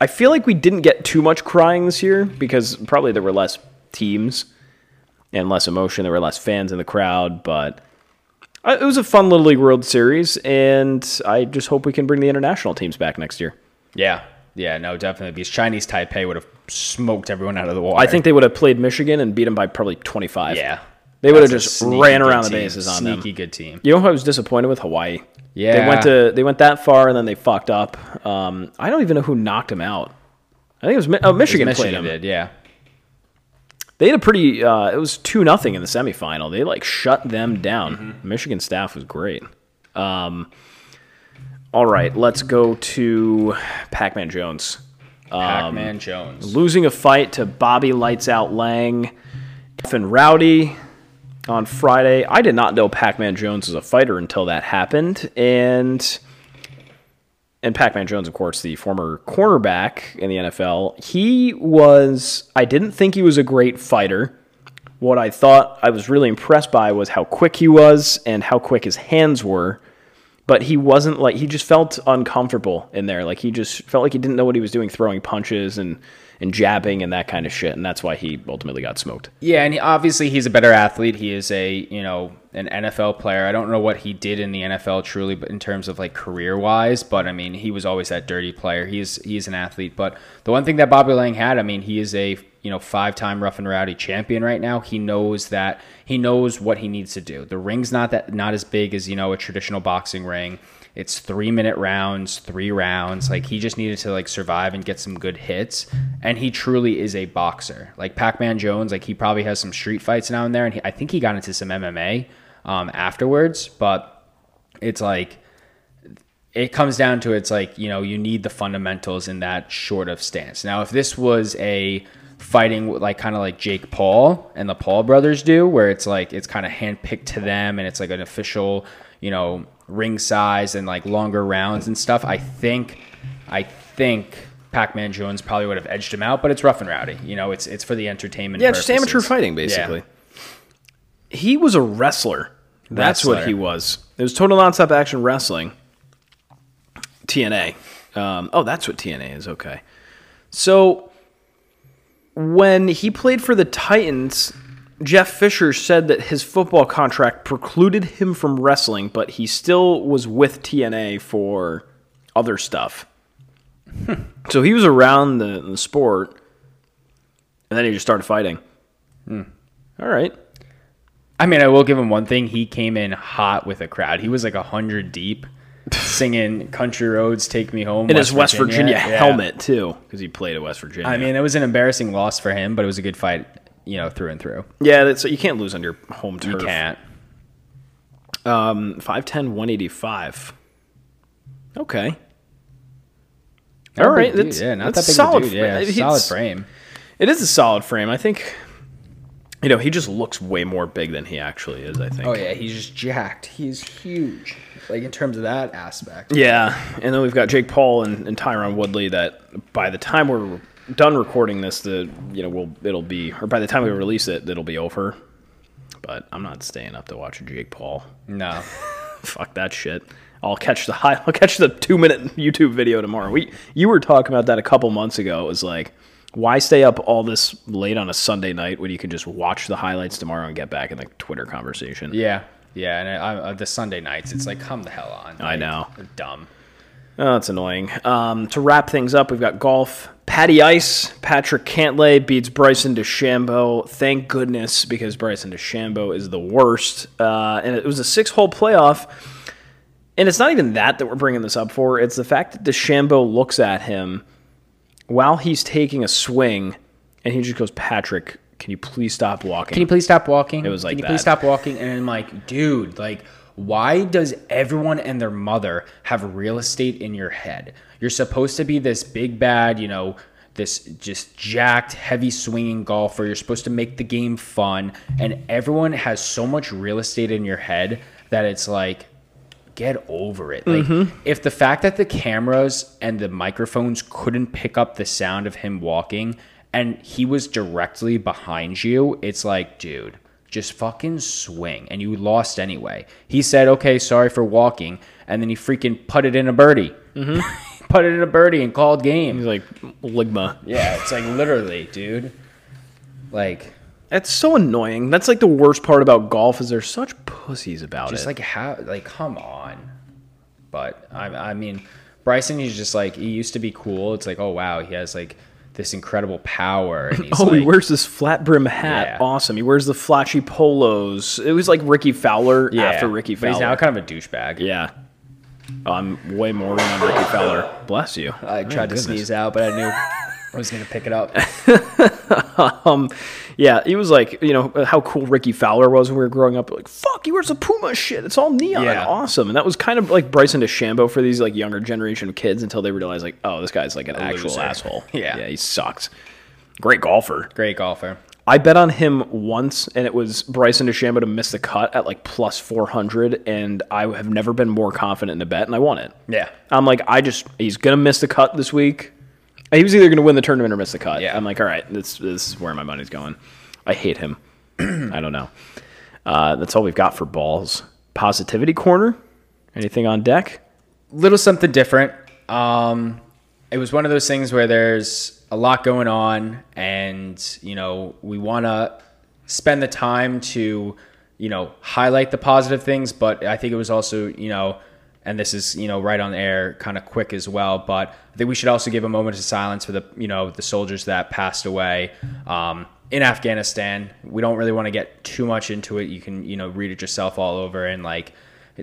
I feel like we didn't get too much crying this year because probably there were less teams and less emotion. There were less fans in the crowd, but uh, it was a fun Little League World Series, and I just hope we can bring the international teams back next year. Yeah. Yeah, no, definitely. Because Chinese Taipei would have smoked everyone out of the water. I think they would have played Michigan and beat them by probably 25. Yeah. They would have just ran around the bases on them. Sneaky good team. You know who I was disappointed with? Hawaii. Yeah. They went to they went that far and then they fucked up. Um, I don't even know who knocked him out. I think it was Mi- oh, Michigan, played Michigan him. did, yeah. They had a pretty. Uh, it was two nothing in the semifinal. They like shut them down. Mm-hmm. Michigan staff was great. Um, all right, let's go to Pac-Man Jones Pac-Man Jones. losing a fight to Bobby Lights Out Lang and Rowdy on Friday. I did not know Pac-Man Jones was a fighter until that happened, and and Pac-Man Jones, of course, the former cornerback in the NFL. He was. I didn't think he was a great fighter. What I thought I was really impressed by was how quick he was and how quick his hands were. But he wasn't like he just felt uncomfortable in there. Like he just felt like he didn't know what he was doing, throwing punches and and jabbing and that kind of shit. And that's why he ultimately got smoked. Yeah, and he, obviously he's a better athlete. He is a you know an NFL player. I don't know what he did in the NFL truly, but in terms of like career wise, but I mean he was always that dirty player. He's he's an athlete. But the one thing that Bobby Lang had, I mean, he is a you know five time rough and rowdy champion right now. He knows that he knows what he needs to do. The ring's not that not as big as you know a traditional boxing ring. It's three minute rounds, three rounds. Like he just needed to like survive and get some good hits. And he truly is a boxer. Like Pac-Man Jones, like he probably has some street fights now and there. And he, I think he got into some MMA um, afterwards. But it's like it comes down to it's like you know you need the fundamentals in that short of stance. Now, if this was a fighting like kind of like Jake Paul and the Paul brothers do, where it's like it's kind of handpicked to them and it's like an official, you know, ring size and like longer rounds and stuff. I think, I think Pac-Man Jones probably would have edged him out, but it's rough and rowdy. You know, it's it's for the entertainment. Yeah, just amateur fighting, Yeah. basically. He was a wrestler. That's what he was. It was total nonstop action wrestling. TNA. Um, oh, that's what TNA is. Okay. So when he played for the Titans, Jeff Fisher said that his football contract precluded him from wrestling, but he still was with TNA for other stuff. so he was around the, the sport, and then he just started fighting. Hmm. All right. I mean, I will give him one thing. He came in hot with a crowd. He was like a hundred deep, singing "Country Roads Take Me Home" In his West Virginia, Yeah. helmet, too, because he played at West Virginia. I mean, it was an embarrassing loss for him, but it was a good fight, you know, through and through. yeah, that's, you can't lose on your home turf. You can't. Um, 5'10", 185. Okay. Not All right, that's- yeah, not that's that big solid dude. Yeah, solid frame. It is a solid frame. I think, you know, he just looks way more big than he actually is, I think. Oh yeah, he's just jacked. He's huge, like in terms of that aspect. Yeah, and then we've got Jake Paul and, and Tyron Woodley. That by the time we're done recording this, the you know we'll it'll be or by the time we release it, it'll be over. But I'm not staying up to watch Jake Paul. No, Fuck that shit. I'll catch the high. I'll catch the two minute YouTube video tomorrow. We you were talking about that a couple months ago. It was like, why stay up all this late on a Sunday night when you can just watch the highlights tomorrow and get back in the Twitter conversation? yeah, yeah, and I, I, the Sunday nights, it's like come the hell on. I know. dumb. Oh, that's annoying. Um, to wrap things up, we've got golf. Patty Ice, Patrick Cantlay beats Bryson DeChambeau. Thank goodness, because Bryson DeChambeau is the worst. Uh, and it was a six-hole playoff. And it's not even that that we're bringing this up for. It's the fact that DeChambeau looks at him while he's taking a swing, and he just goes, "Patrick, can you please stop walking?" Can you please stop walking? It was like Can you that. please stop walking? And I'm like, dude, like, why does everyone and their mother have real estate in your head? You're supposed to be this big bad, you know, this just jacked, heavy swinging golfer. You're supposed to make the game fun, and everyone has so much real estate in your head that it's like, get over it. Like, Mm-hmm. if the fact that the cameras and the microphones couldn't pick up the sound of him walking and he was directly behind you, it's like, dude, just fucking swing. And you lost anyway. He said, okay, sorry for walking. And then he freaking putted in a birdie. Mm-hmm. putted in a birdie and called game. He's like, "Ligma." Yeah, it's like literally, dude. Like, That's so annoying. That's like the worst part about golf is there's such pussies about just it. Just like how like come on but I, I mean bryson he's just like he used to be cool it's like oh wow he has like this incredible power and he's Oh, like, he wears this flat brim hat. Yeah. Awesome. He wears the flashy polos. It was like Rickie Fowler yeah, after Rickie but he's Fowler. now kind of a douchebag yeah. Oh, I'm way more in on Rickie Fowler. Bless you. i tried to sneeze out but i knew i was gonna pick it up um, Yeah, he was like, you know, uh, how cool Rickie Fowler was when we were growing up. Like, fuck, he wears the Puma shit. It's all neon. Yeah. Awesome. And that was kind of like Bryson DeChambeau for these like younger generation of kids until they realized like, oh, this guy's like an actual loser. asshole. Yeah. Yeah, he sucks. Great golfer. great golfer I bet on him once, and it was Bryson DeChambeau to miss the cut at like plus 400, and I have never been more confident in a bet, and I won it. yeah I'm like, I just, he's going to miss the cut this week. He was either going to win the tournament or miss the cut. Yeah. I'm like, all right, this, this is where my money's going. I hate him. I don't know. Uh, that's all we've got for balls. Positivity corner? Anything on deck? little something different. Um, it was one of those things where there's a lot going on, and you know we want to spend the time to you know highlight the positive things, but I think it was also you know, and this is you know right on air, kind of quick as well. But I think we should also give a moment of silence for the you know the soldiers that passed away. Um, in Afghanistan, we don't really want to get too much into it. You can, you know, read it yourself all over and like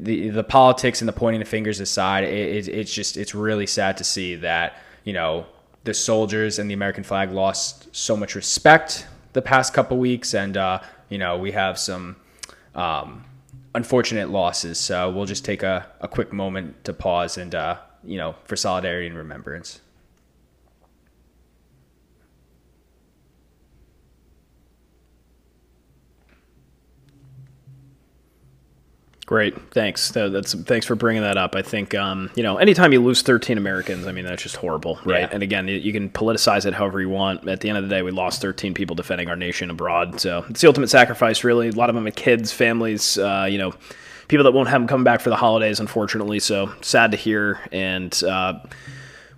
the the politics and the pointing the fingers aside, it, it, it's just it's really sad to see that you know the soldiers and the American flag lost so much respect the past couple weeks, and uh, you know we have some um, unfortunate losses. So we'll just take a, a quick moment to pause and, uh, you know, for solidarity and remembrance. Great, thanks. That's thanks for bringing that up. I think um, you know, anytime you lose 13 Americans, I mean that's just horrible, right? Yeah. And again, you, can politicize it however you want. At the end of the day, we lost 13 people defending our nation abroad, so it's the ultimate sacrifice. Really, a lot of them are kids, families, uh, you know, people that won't have them come back for the holidays, unfortunately. So sad to hear. And uh,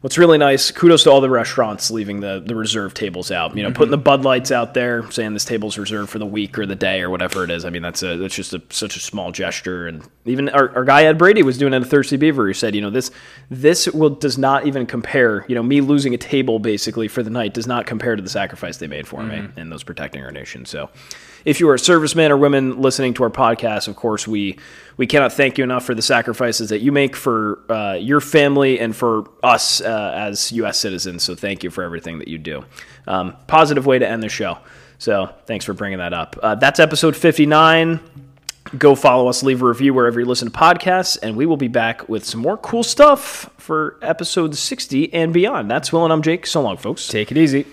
what's really nice, kudos to all the restaurants leaving the, the reserve tables out. You know, putting the Bud Lights out there, saying this table's reserved for the week or the day or whatever it is. I mean, that's a that's just a, such a small gesture. And even our, our guy Ed Brady was doing it at Thirsty Beaver. He said, you know, this this will does not even compare. You know, me losing a table basically for the night does not compare to the sacrifice they made for me mm-hmm. and those protecting our nation. So. If you are a serviceman or women listening to our podcast, of course, we we cannot thank you enough for the sacrifices that you make for uh, your family and for us uh, as U.S. citizens. So thank you for everything that you do. Um, positive way to end the show. So thanks for bringing that up. Uh, that's episode 59. Go follow us, leave a review wherever you listen to podcasts, and we will be back with some more cool stuff for episode 60 and beyond. That's Will and I'm Jake. So long, folks. Take it easy.